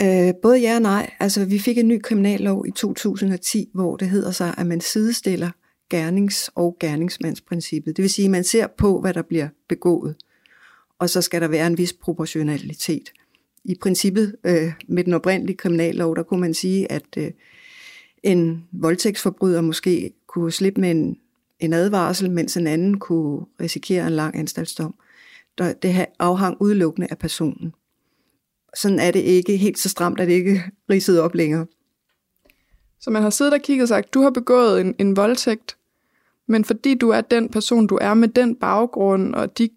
Øh, både ja og nej. Altså, vi fik en ny kriminallov i 2010, hvor det hedder sig, at man sidestiller gernings- og gerningsmandsprincippet. Det vil sige, at man ser på, hvad der bliver begået og så skal der være en vis proportionalitet. I princippet øh, med den oprindelige kriminallov, der kunne man sige, at øh, en voldtægtsforbryder måske kunne slippe med en, en advarsel, mens en anden kunne risikere en lang anstaltsdom. Der, det afhang udelukkende af personen. Sådan er det ikke. Helt så stramt er det ikke ridset op længere. Så man har siddet og kigget og sagt, du har begået en, en voldtægt, men fordi du er den person, du er med den baggrund og de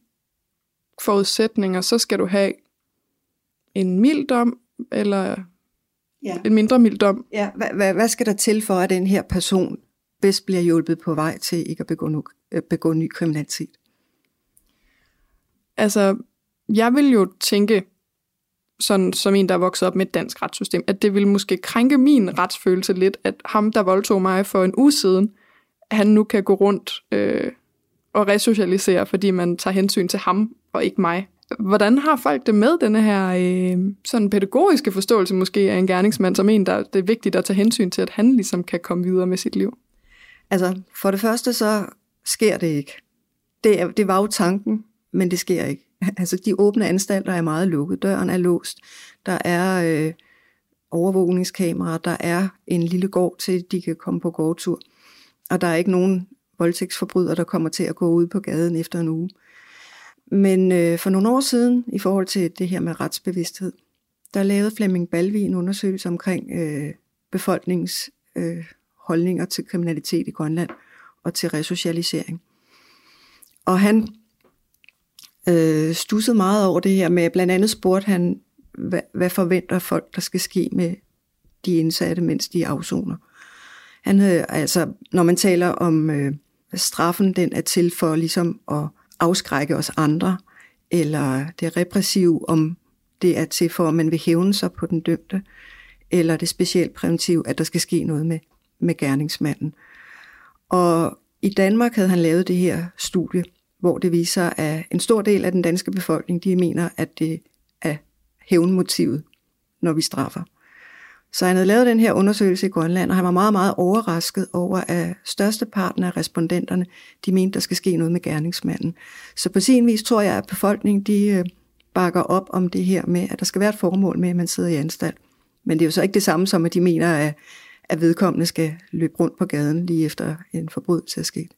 forudsætninger, så skal du have en mild dom, eller ja. en mindre mild dom. Ja, hvad, hvad, hvad skal der til for, at den her person bedst bliver hjulpet på vej til ikke at begå, nu, øh, begå ny kriminalitet? Altså, jeg vil jo tænke, sådan som en, der er vokset op med et dansk retssystem, at det ville måske krænke min retsfølelse lidt, at ham, der voldtog mig for en uge siden, han nu kan gå rundt øh, og resocialisere, fordi man tager hensyn til ham og ikke mig. Hvordan har folk det med denne her øh, sådan pædagogiske forståelse måske af en gerningsmand som en, der det er vigtigt at tage hensyn til, at han ligesom kan komme videre med sit liv? Altså, for det første så sker det ikke. Det, er, det var jo tanken, men det sker ikke. Altså, de åbne anstalter er meget lukket. Døren er låst. Der er øh, overvågningskameraer. Der er en lille gård til, de kan komme på gårdtur. Og der er ikke nogen voldtægtsforbryder, der kommer til at gå ud på gaden efter en uge. Men øh, for nogle år siden, i forhold til det her med retsbevidsthed, der lavede Flemming Balvi en undersøgelse omkring øh, befolkningens øh, holdninger til kriminalitet i Grønland og til resocialisering. Og han øh, stussede meget over det her med, blandt andet spurgte han, hvad, hvad forventer folk, der skal ske med de indsatte, mens de afsoner. Han havde, altså, når man taler om øh, straffen, den er til for ligesom at afskrække os andre, eller det repressive, om det er til for, at man vil hævne sig på den dømte, eller det specielt præventiv, at der skal ske noget med, med gerningsmanden. Og i Danmark havde han lavet det her studie, hvor det viser, at en stor del af den danske befolkning, de mener, at det er hævnmotivet, når vi straffer. Så han havde lavet den her undersøgelse i Grønland, og han var meget, meget overrasket over, at størsteparten af respondenterne, de mente, der skal ske noget med gerningsmanden. Så på sin vis tror jeg, at befolkningen, de øh, bakker op om det her med, at der skal være et formål med, at man sidder i anstalt. Men det er jo så ikke det samme som, at de mener, at, at vedkommende skal løbe rundt på gaden lige efter en forbrydelse er sket.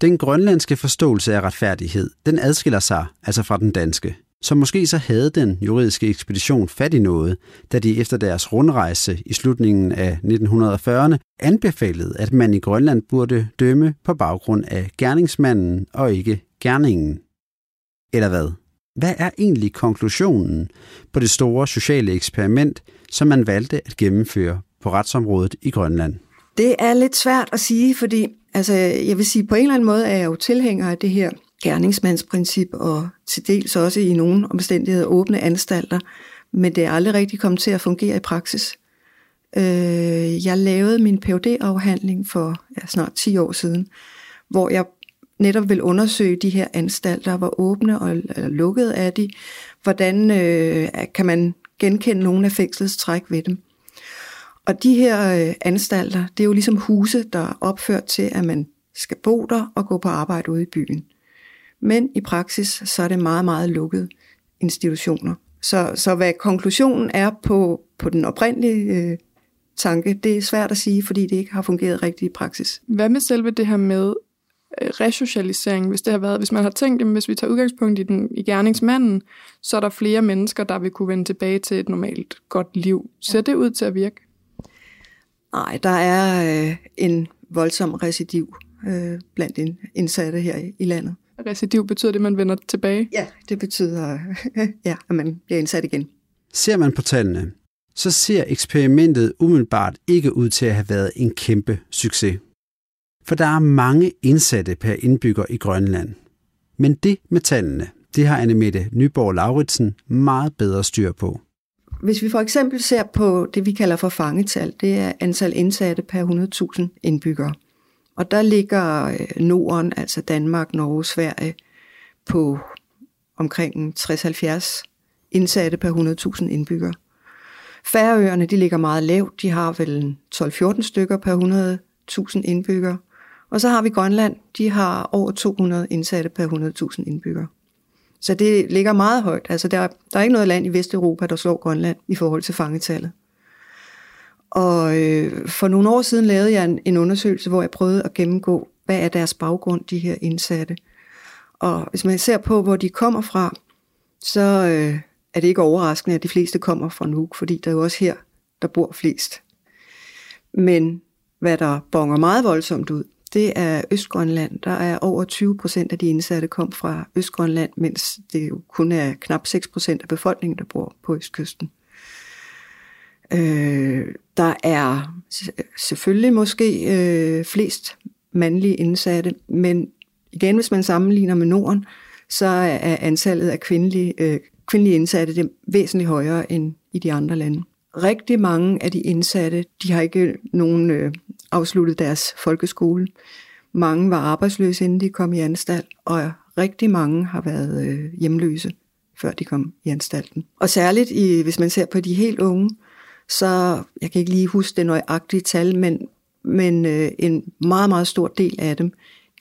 Den grønlandske forståelse af retfærdighed, den adskiller sig altså fra den danske. Så måske så havde den juridiske ekspedition fat i noget, da de efter deres rundrejse i slutningen af 1940'erne anbefalede, at man i Grønland burde dømme på baggrund af gerningsmanden og ikke gerningen. Eller hvad? Hvad er egentlig konklusionen på det store sociale eksperiment, som man valgte at gennemføre på retsområdet i Grønland? Det er lidt svært at sige, fordi altså, jeg vil sige, på en eller anden måde er jeg jo tilhænger af det her gerningsmandsprincip og til dels også i nogle omstændigheder åbne anstalter, men det er aldrig rigtig kommet til at fungere i praksis. Øh, jeg lavede min phd afhandling for ja, snart 10 år siden, hvor jeg netop vil undersøge de her anstalter, hvor åbne og eller lukkede er de, hvordan øh, kan man genkende nogle af fængslets træk ved dem. Og de her øh, anstalter, det er jo ligesom huse, der er opført til, at man skal bo der og gå på arbejde ude i byen. Men i praksis, så er det meget, meget lukkede institutioner. Så, så hvad konklusionen er på, på den oprindelige øh, tanke, det er svært at sige, fordi det ikke har fungeret rigtigt i praksis. Hvad med selve det her med øh, resocialisering, hvis det har været, hvis man har tænkt, at hvis vi tager udgangspunkt i, den, i gerningsmanden, så er der flere mennesker, der vil kunne vende tilbage til et normalt godt liv. Ser det ud til at virke? Nej, der er øh, en voldsom recidiv øh, blandt indsatte her i, i landet. Recidiv betyder det, at man vender tilbage? Ja, det betyder, ja, at man bliver indsat igen. Ser man på tallene, så ser eksperimentet umiddelbart ikke ud til at have været en kæmpe succes. For der er mange indsatte per indbygger i Grønland. Men det med tallene, det har Annemette Nyborg Lauritsen meget bedre styr på. Hvis vi for eksempel ser på det, vi kalder for fangetal, det er antal indsatte per 100.000 indbyggere. Og der ligger øh, Norden, altså Danmark, Norge, Sverige, på omkring 60-70 indsatte per 100.000 indbyggere. Færøerne, de ligger meget lavt. De har vel 12-14 stykker per 100.000 indbyggere. Og så har vi Grønland. De har over 200 indsatte per 100.000 indbyggere. Så det ligger meget højt. Altså der, der er ikke noget land i Vesteuropa, der slår Grønland i forhold til fangetallet. Og øh, for nogle år siden lavede jeg en, en undersøgelse, hvor jeg prøvede at gennemgå, hvad er deres baggrund, de her indsatte. Og hvis man ser på, hvor de kommer fra, så øh, er det ikke overraskende, at de fleste kommer fra Nuuk, fordi der er jo også her, der bor flest. Men hvad der bonger meget voldsomt ud, det er Østgrønland. Der er over 20 procent af de indsatte kom fra Østgrønland, mens det jo kun er knap 6 procent af befolkningen, der bor på Østkysten. Øh, der er selvfølgelig måske øh, flest mandlige indsatte, men igen, hvis man sammenligner med Norden, så er antallet af kvindelige, øh, kvindelige indsatte det væsentligt højere end i de andre lande. Rigtig mange af de indsatte, de har ikke nogen øh, afsluttet deres folkeskole. Mange var arbejdsløse, inden de kom i anstalt, og rigtig mange har været øh, hjemløse, før de kom i anstalten. Og særligt, i, hvis man ser på de helt unge, så jeg kan ikke lige huske det nøjagtige tal, men, men øh, en meget, meget stor del af dem,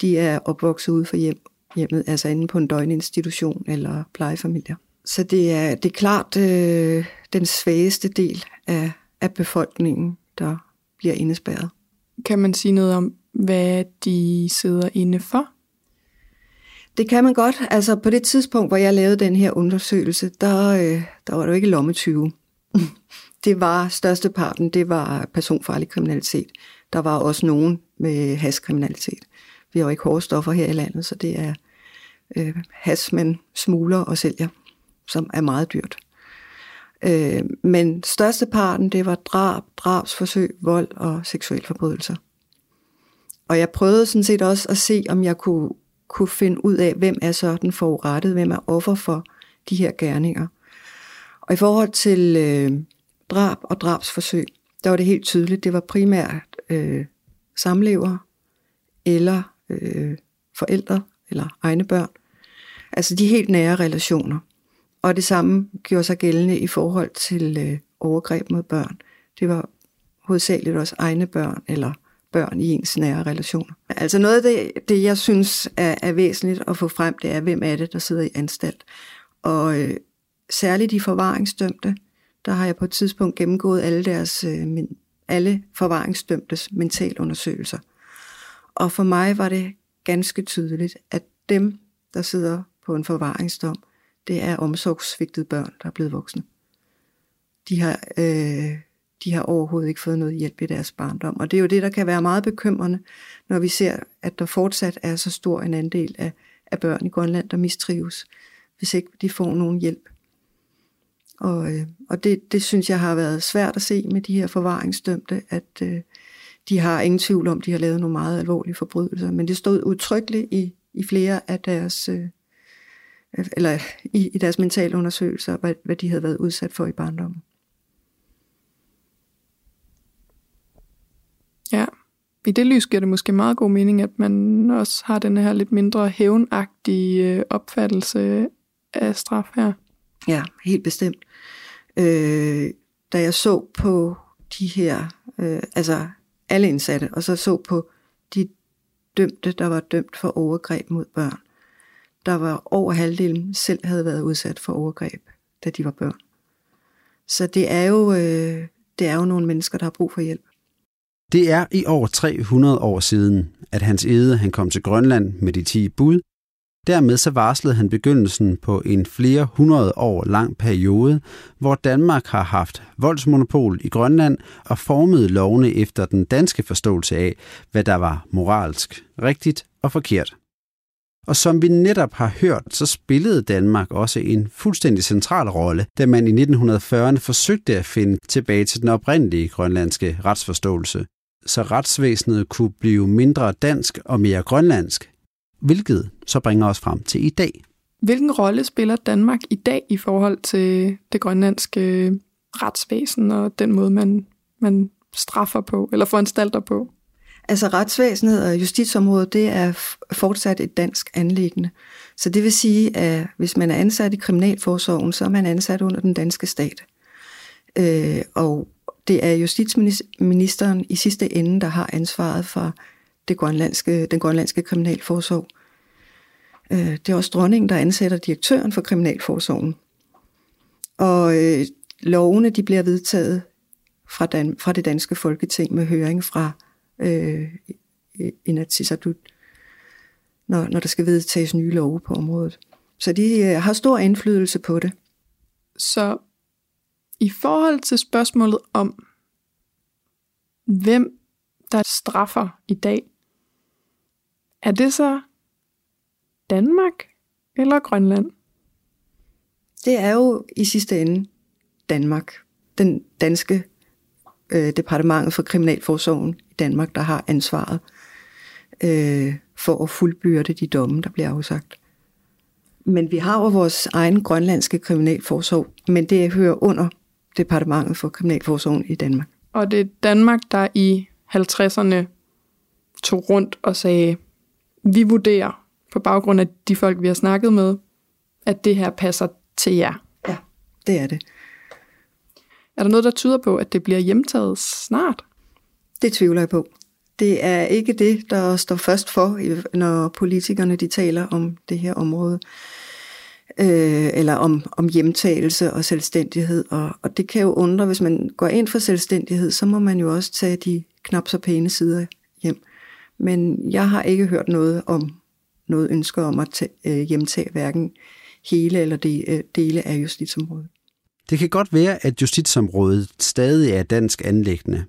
de er opvokset ude for hjem, hjemmet, altså inde på en døgninstitution eller plejefamilier. Så det er, det er klart øh, den svageste del af, af befolkningen, der bliver indespærret. Kan man sige noget om, hvad de sidder inde for? Det kan man godt. Altså på det tidspunkt, hvor jeg lavede den her undersøgelse, der, øh, der var det jo ikke lommetyve det var størsteparten, det var personfarlig kriminalitet. Der var også nogen med haskriminalitet. Vi har jo ikke hårde stoffer her i landet, så det er øh, has, man smugler og sælger, som er meget dyrt. Øh, men størsteparten, det var drab, drabsforsøg, vold og seksuelle forbrydelser. Og jeg prøvede sådan set også at se, om jeg kunne, kunne finde ud af, hvem er så den forurettede, hvem er offer for de her gerninger. Og i forhold til øh, drab og drabsforsøg, der var det helt tydeligt, det var primært øh, samlever eller øh, forældre eller egne børn. Altså de helt nære relationer. Og det samme gjorde sig gældende i forhold til øh, overgreb mod børn. Det var hovedsageligt også egne børn eller børn i ens nære relationer. Altså noget af det, det jeg synes er, er væsentligt at få frem, det er, hvem er det, der sidder i anstalt. Og øh, særligt de forvaringsdømte, der har jeg på et tidspunkt gennemgået alle deres øh, alle forvaringsdømtes mentalundersøgelser. Og for mig var det ganske tydeligt, at dem, der sidder på en forvaringsdom, det er omsorgssvigtede børn, der er blevet voksne. De har, øh, de har overhovedet ikke fået noget hjælp i deres barndom. Og det er jo det, der kan være meget bekymrende, når vi ser, at der fortsat er så stor en andel af, af børn i Grønland, der mistrives, hvis ikke de får nogen hjælp. Og, øh, og det, det synes jeg har været svært at se med de her forvaringsdømte, at øh, de har ingen tvivl om, de har lavet nogle meget alvorlige forbrydelser. Men det stod udtrykkeligt i, i flere af deres, øh, eller i, i deres mentale undersøgelser, hvad, hvad de havde været udsat for i barndommen. Ja, i det lys giver det måske meget god mening, at man også har den her lidt mindre hævnagtige øh, opfattelse af straf her. Ja, helt bestemt. Øh, da jeg så på de her, øh, altså alle indsatte, og så så på de dømte, der var dømt for overgreb mod børn, der var over halvdelen selv havde været udsat for overgreb, da de var børn. Så det er jo, øh, det er jo nogle mennesker, der har brug for hjælp. Det er i over 300 år siden, at Hans Ede han kom til Grønland med de 10 bud. Dermed så varslede han begyndelsen på en flere hundrede år lang periode, hvor Danmark har haft voldsmonopol i Grønland og formet lovene efter den danske forståelse af, hvad der var moralsk, rigtigt og forkert. Og som vi netop har hørt, så spillede Danmark også en fuldstændig central rolle, da man i 1940'erne forsøgte at finde tilbage til den oprindelige grønlandske retsforståelse, så retsvæsenet kunne blive mindre dansk og mere grønlandsk, hvilket så bringer os frem til i dag. Hvilken rolle spiller Danmark i dag i forhold til det grønlandske retsvæsen og den måde, man, man straffer på eller foranstalter på? Altså retsvæsenet og justitsområdet, det er fortsat et dansk anlæggende. Så det vil sige, at hvis man er ansat i Kriminalforsorgen, så er man ansat under den danske stat. Øh, og det er justitsministeren i sidste ende, der har ansvaret for det grønlandske, den grønlandske kriminalforsorg. Øh, det er også dronningen, der ansætter direktøren for kriminalforsorgen. Og øh, lovene de bliver vedtaget fra, Dan, fra det danske folketing med høring fra øh, Inatsisartut, når, når der skal vedtages nye love på området. Så de øh, har stor indflydelse på det. Så i forhold til spørgsmålet om, hvem der straffer i dag, er det så Danmark eller Grønland? Det er jo i sidste ende Danmark. Den danske øh, departementet for Kriminalforsorgen i Danmark, der har ansvaret øh, for at fuldbyrde de domme, der bliver afsagt. Men vi har jo vores egen grønlandske kriminalforsorg, men det hører under departementet for Kriminalforsorgen i Danmark. Og det er Danmark, der i 50'erne tog rundt og sagde, vi vurderer på baggrund af de folk, vi har snakket med, at det her passer til jer. Ja, det er det. Er der noget, der tyder på, at det bliver hjemtaget snart? Det tvivler jeg på. Det er ikke det, der står først for, når politikerne de taler om det her område. Øh, eller om, om hjemtagelse og selvstændighed. Og, og det kan jo undre, hvis man går ind for selvstændighed, så må man jo også tage de knap så pæne sider hjem. Men jeg har ikke hørt noget om noget ønsker om at tage, øh, hjemtage hverken hele eller de, øh, dele af justitsområdet. Det kan godt være, at justitsområdet stadig er dansk anlæggende.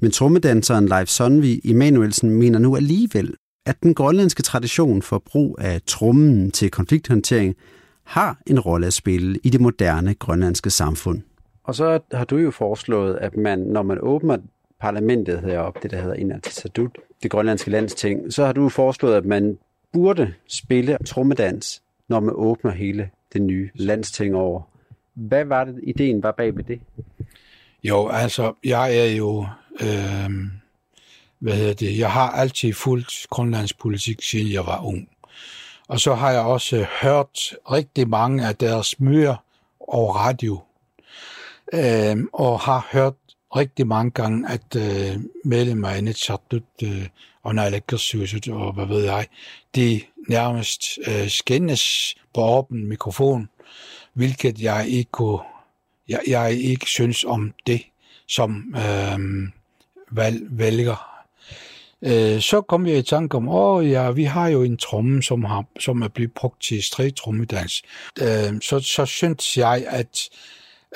Men trommedanseren Leif Sonvi Emanuelsen mener nu alligevel, at den grønlandske tradition for brug af trommen til konflikthåndtering har en rolle at spille i det moderne grønlandske samfund. Og så har du jo foreslået, at man, når man åbner parlamentet heroppe, det der hedder Inatsisartut, det grønlandske landsting, så har du foreslået, at man burde spille trommedans, når man åbner hele det nye landsting over. Hvad var det, ideen var bag ved det? Jo, altså, jeg er jo, øh, hvad hedder det, jeg har altid fulgt Grønlands politik, siden jeg var ung. Og så har jeg også hørt rigtig mange af deres møder over radio, øh, og har hørt rigtig mange gange, at øh, medlemmer af Netchatut øh, og Nalekkersyset og hvad ved jeg, de nærmest øh, skændes på åben mikrofon, hvilket jeg ikke kunne, jeg, jeg ikke synes om det som øh, valg, vælger. Øh, så kom jeg i tanke om, åh ja, vi har jo en tromme, som, har, som er blevet brugt til stregtrommedans. Øh, så, så synes jeg, at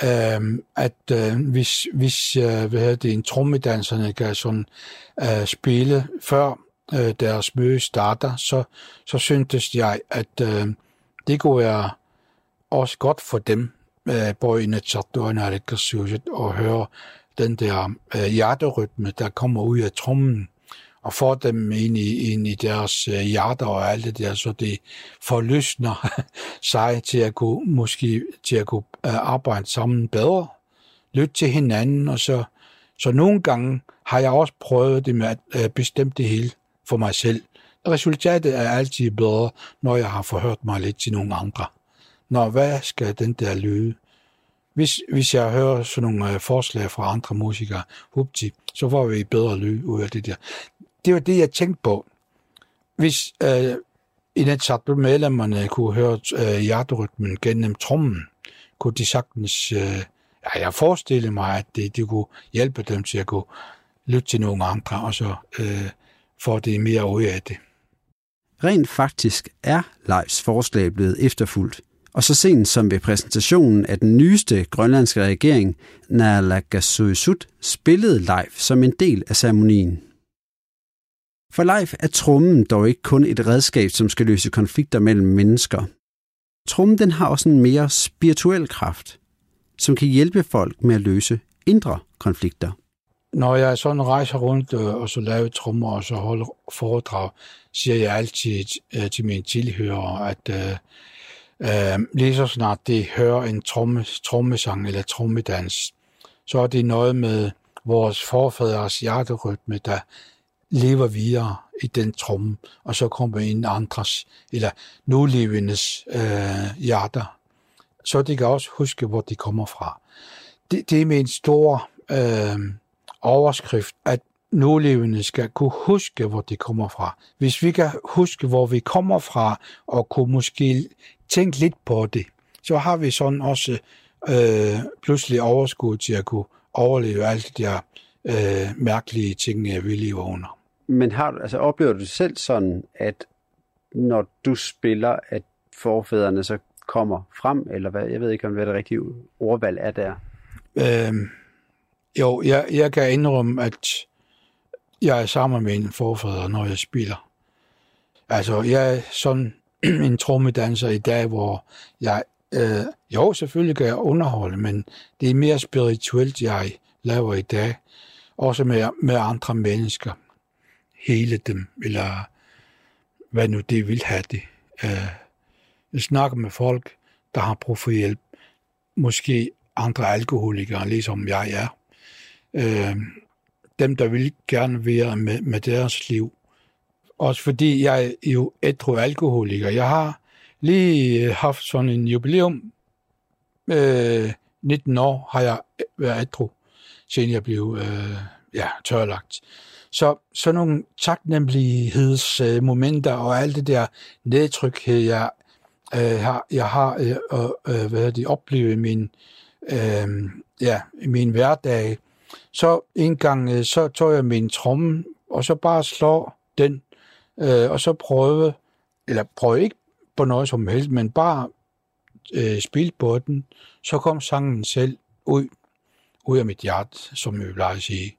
øh, at øh, hvis, hvis øh, hvad hedder det, en trommedanserne kan sådan øh, spille før øh, deres møde starter, så, så syntes jeg, at øh, det kunne være også godt for dem, øh, både i Netchatto og at høre den der øh, hjerterytme, der kommer ud af trommen, og får dem ind i, ind i deres øh, hjerter og alt det der, så det forløsner sig til at kunne, måske til at kunne øh, arbejde sammen bedre, lytte til hinanden, og så, så nogle gange har jeg også prøvet det med at øh, bestemme det hele for mig selv. Resultatet er altid bedre, når jeg har forhørt mig lidt til nogle andre. Når hvad skal den der lyde? Hvis, hvis jeg hører sådan nogle forslag fra andre musikere, hupti, så får vi bedre lyd ud af det der det var det, jeg tænkte på. Hvis øh, Inatsatbel-medlemmerne kunne høre øh, hjerterytmen gennem trommen, kunne de sagtens, øh, ja, jeg forestillede mig, at det, det kunne hjælpe dem til at kunne lytte til nogle andre, og så øh, få det mere ud af det. Rent faktisk er Leifs forslag blevet efterfulgt, og så sent som ved præsentationen af den nyeste grønlandske regering, Naalakkersuisut, spillede Leif som en del af ceremonien. For Leif er trummen dog ikke kun et redskab, som skal løse konflikter mellem mennesker. Trummen den har også en mere spirituel kraft, som kan hjælpe folk med at løse indre konflikter. Når jeg sådan rejser rundt øh, og så laver trommer og så holder foredrag, siger jeg altid øh, til mine tilhørere, at øh, øh, lige så snart de hører en tromme, trommesang eller trommedans, så er det noget med vores forfædres hjerterytme, der lever videre i den tromme, og så kommer ind andres, eller nulevendes øh, hjerter, så de kan også huske, hvor de kommer fra. Det, det er med en stor øh, overskrift, at nulevende skal kunne huske, hvor de kommer fra. Hvis vi kan huske, hvor vi kommer fra, og kunne måske tænke lidt på det, så har vi sådan også øh, pludselig overskud til at kunne overleve alle de der øh, mærkelige ting, vi lever under. Men har du, altså, oplever du selv sådan, at når du spiller, at forfædrene så kommer frem, eller hvad? Jeg ved ikke, om hvad det rigtige ordvalg er der. Øhm, jo, jeg, jeg kan indrømme, at jeg er sammen med mine forfædre, når jeg spiller. Altså, jeg er sådan en trommedanser i dag, hvor jeg, øh, jo, selvfølgelig kan jeg underholde, men det er mere spirituelt, jeg laver i dag. Også med, med andre mennesker. Hele dem, eller hvad nu det vil have det. Øh, jeg snakker med folk, der har brug for hjælp. Måske andre alkoholikere, ligesom jeg er. Øh, dem, der vil gerne være med, med deres liv. Også fordi jeg er jo ædru alkoholiker. Jeg har lige øh, haft sådan en jubilæum. Øh, 19 år har jeg været ædru, siden jeg blev øh, ja, tørlagt. Så sådan nogle taknemmelighedsmomenter og alt det der nedtrykthed, jeg øh, har, jeg har øh, øh, hvad det, oplevet i min, øh, ja, i min hverdag, så en gang, øh, så tog jeg min tromme, og så bare slår den, øh, og så prøve, eller prøve ikke på noget som helst, men bare øh, spille på den, så kom sangen selv ud, ud af mit hjerte, som vi plejer at sige.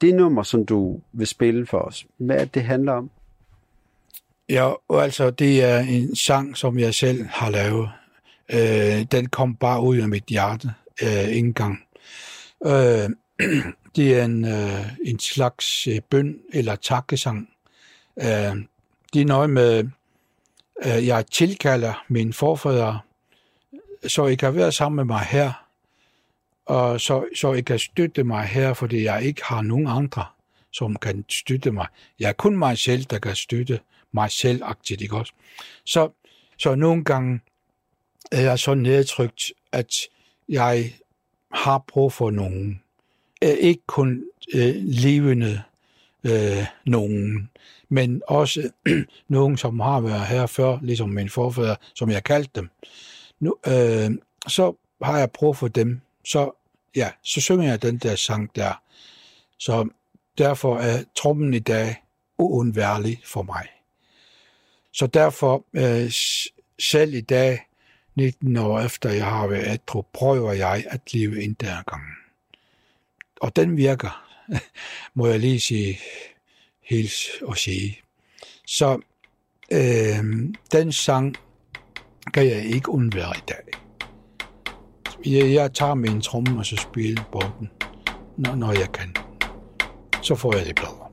Det nummer, som du vil spille for os, hvad det handler om? Ja, altså, det er en sang, som jeg selv har lavet. Øh, den kom bare ud af mit hjerte øh, en gang. Øh, det er en, øh, en slags øh, bøn eller takkesang. Øh, det er noget med, øh, jeg tilkalder mine forfædre, så I kan være sammen med mig her, og så, så I kan støtte mig her, fordi jeg ikke har nogen andre, som kan støtte mig. Jeg er kun mig selv, der kan støtte mig selv aktivt, ikke også? Så, så nogle gange er jeg så nedtrykt, at jeg har brug for nogen. Øh, ikke kun øh, levende øh, nogen, men også nogen, som har været her før, ligesom min forfædre, som jeg kaldte dem. Nu, øh, så har jeg brug for dem. Så, ja, så synger jeg den der sang der. Så derfor er trommen i dag uundværlig for mig. Så derfor, øh, selv i dag, 19 år efter jeg har været ædru, prøver jeg at leve ind der gang. Og den virker, må jeg lige sige, hils og sige. Så øh, den sang kan jeg ikke undvære i dag. Jeg, jeg tager min tromme og så spiller bolden, når, når jeg kan. Så får jeg det bedre.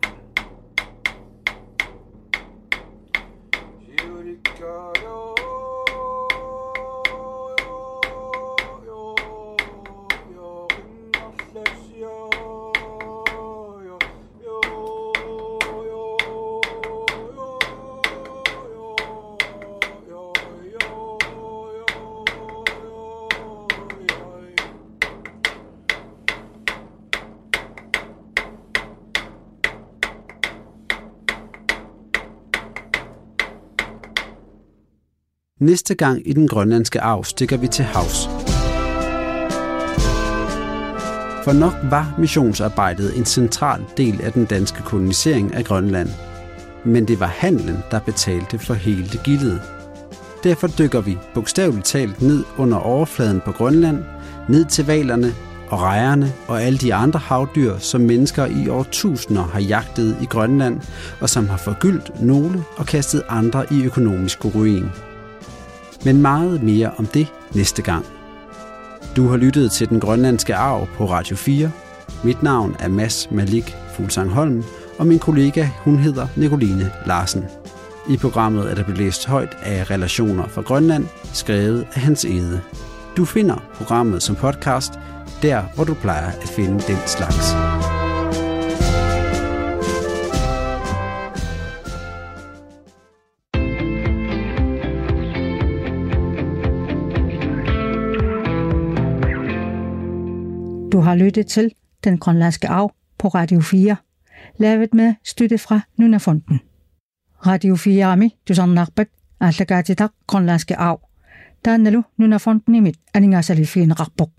Næste gang i den grønlandske arv stikker vi til havs. For nok var missionsarbejdet en central del af den danske kolonisering af Grønland. Men det var handlen, der betalte for hele gildet. Derfor dykker vi bogstaveligt talt ned under overfladen på Grønland, ned til valerne og rejerne og alle de andre havdyr, som mennesker i årtusinder har jagtet i Grønland, og som har forgyldt nogle og kastet andre i økonomisk ruin. Men meget mere om det næste gang. Du har lyttet til Den Grønlandske Arv på Radio 4. Mit navn er Mads Malik Fuglsang Holm, og min kollega, hun hedder Nicoline Larsen. I programmet er der blevet læst højt af Relationer fra Grønland, skrevet af Hans Ede. Du finder programmet som podcast, der hvor du plejer at finde den slags. Har lyttet til Den Grønlandske Arv på Radio 4, lavet med støtte fra Nunafonden. Radio 4 Ami, du sådan nakbet, Grønlandske Arv. Taannalu Nunafonden imit, aningasali fiin Rapport.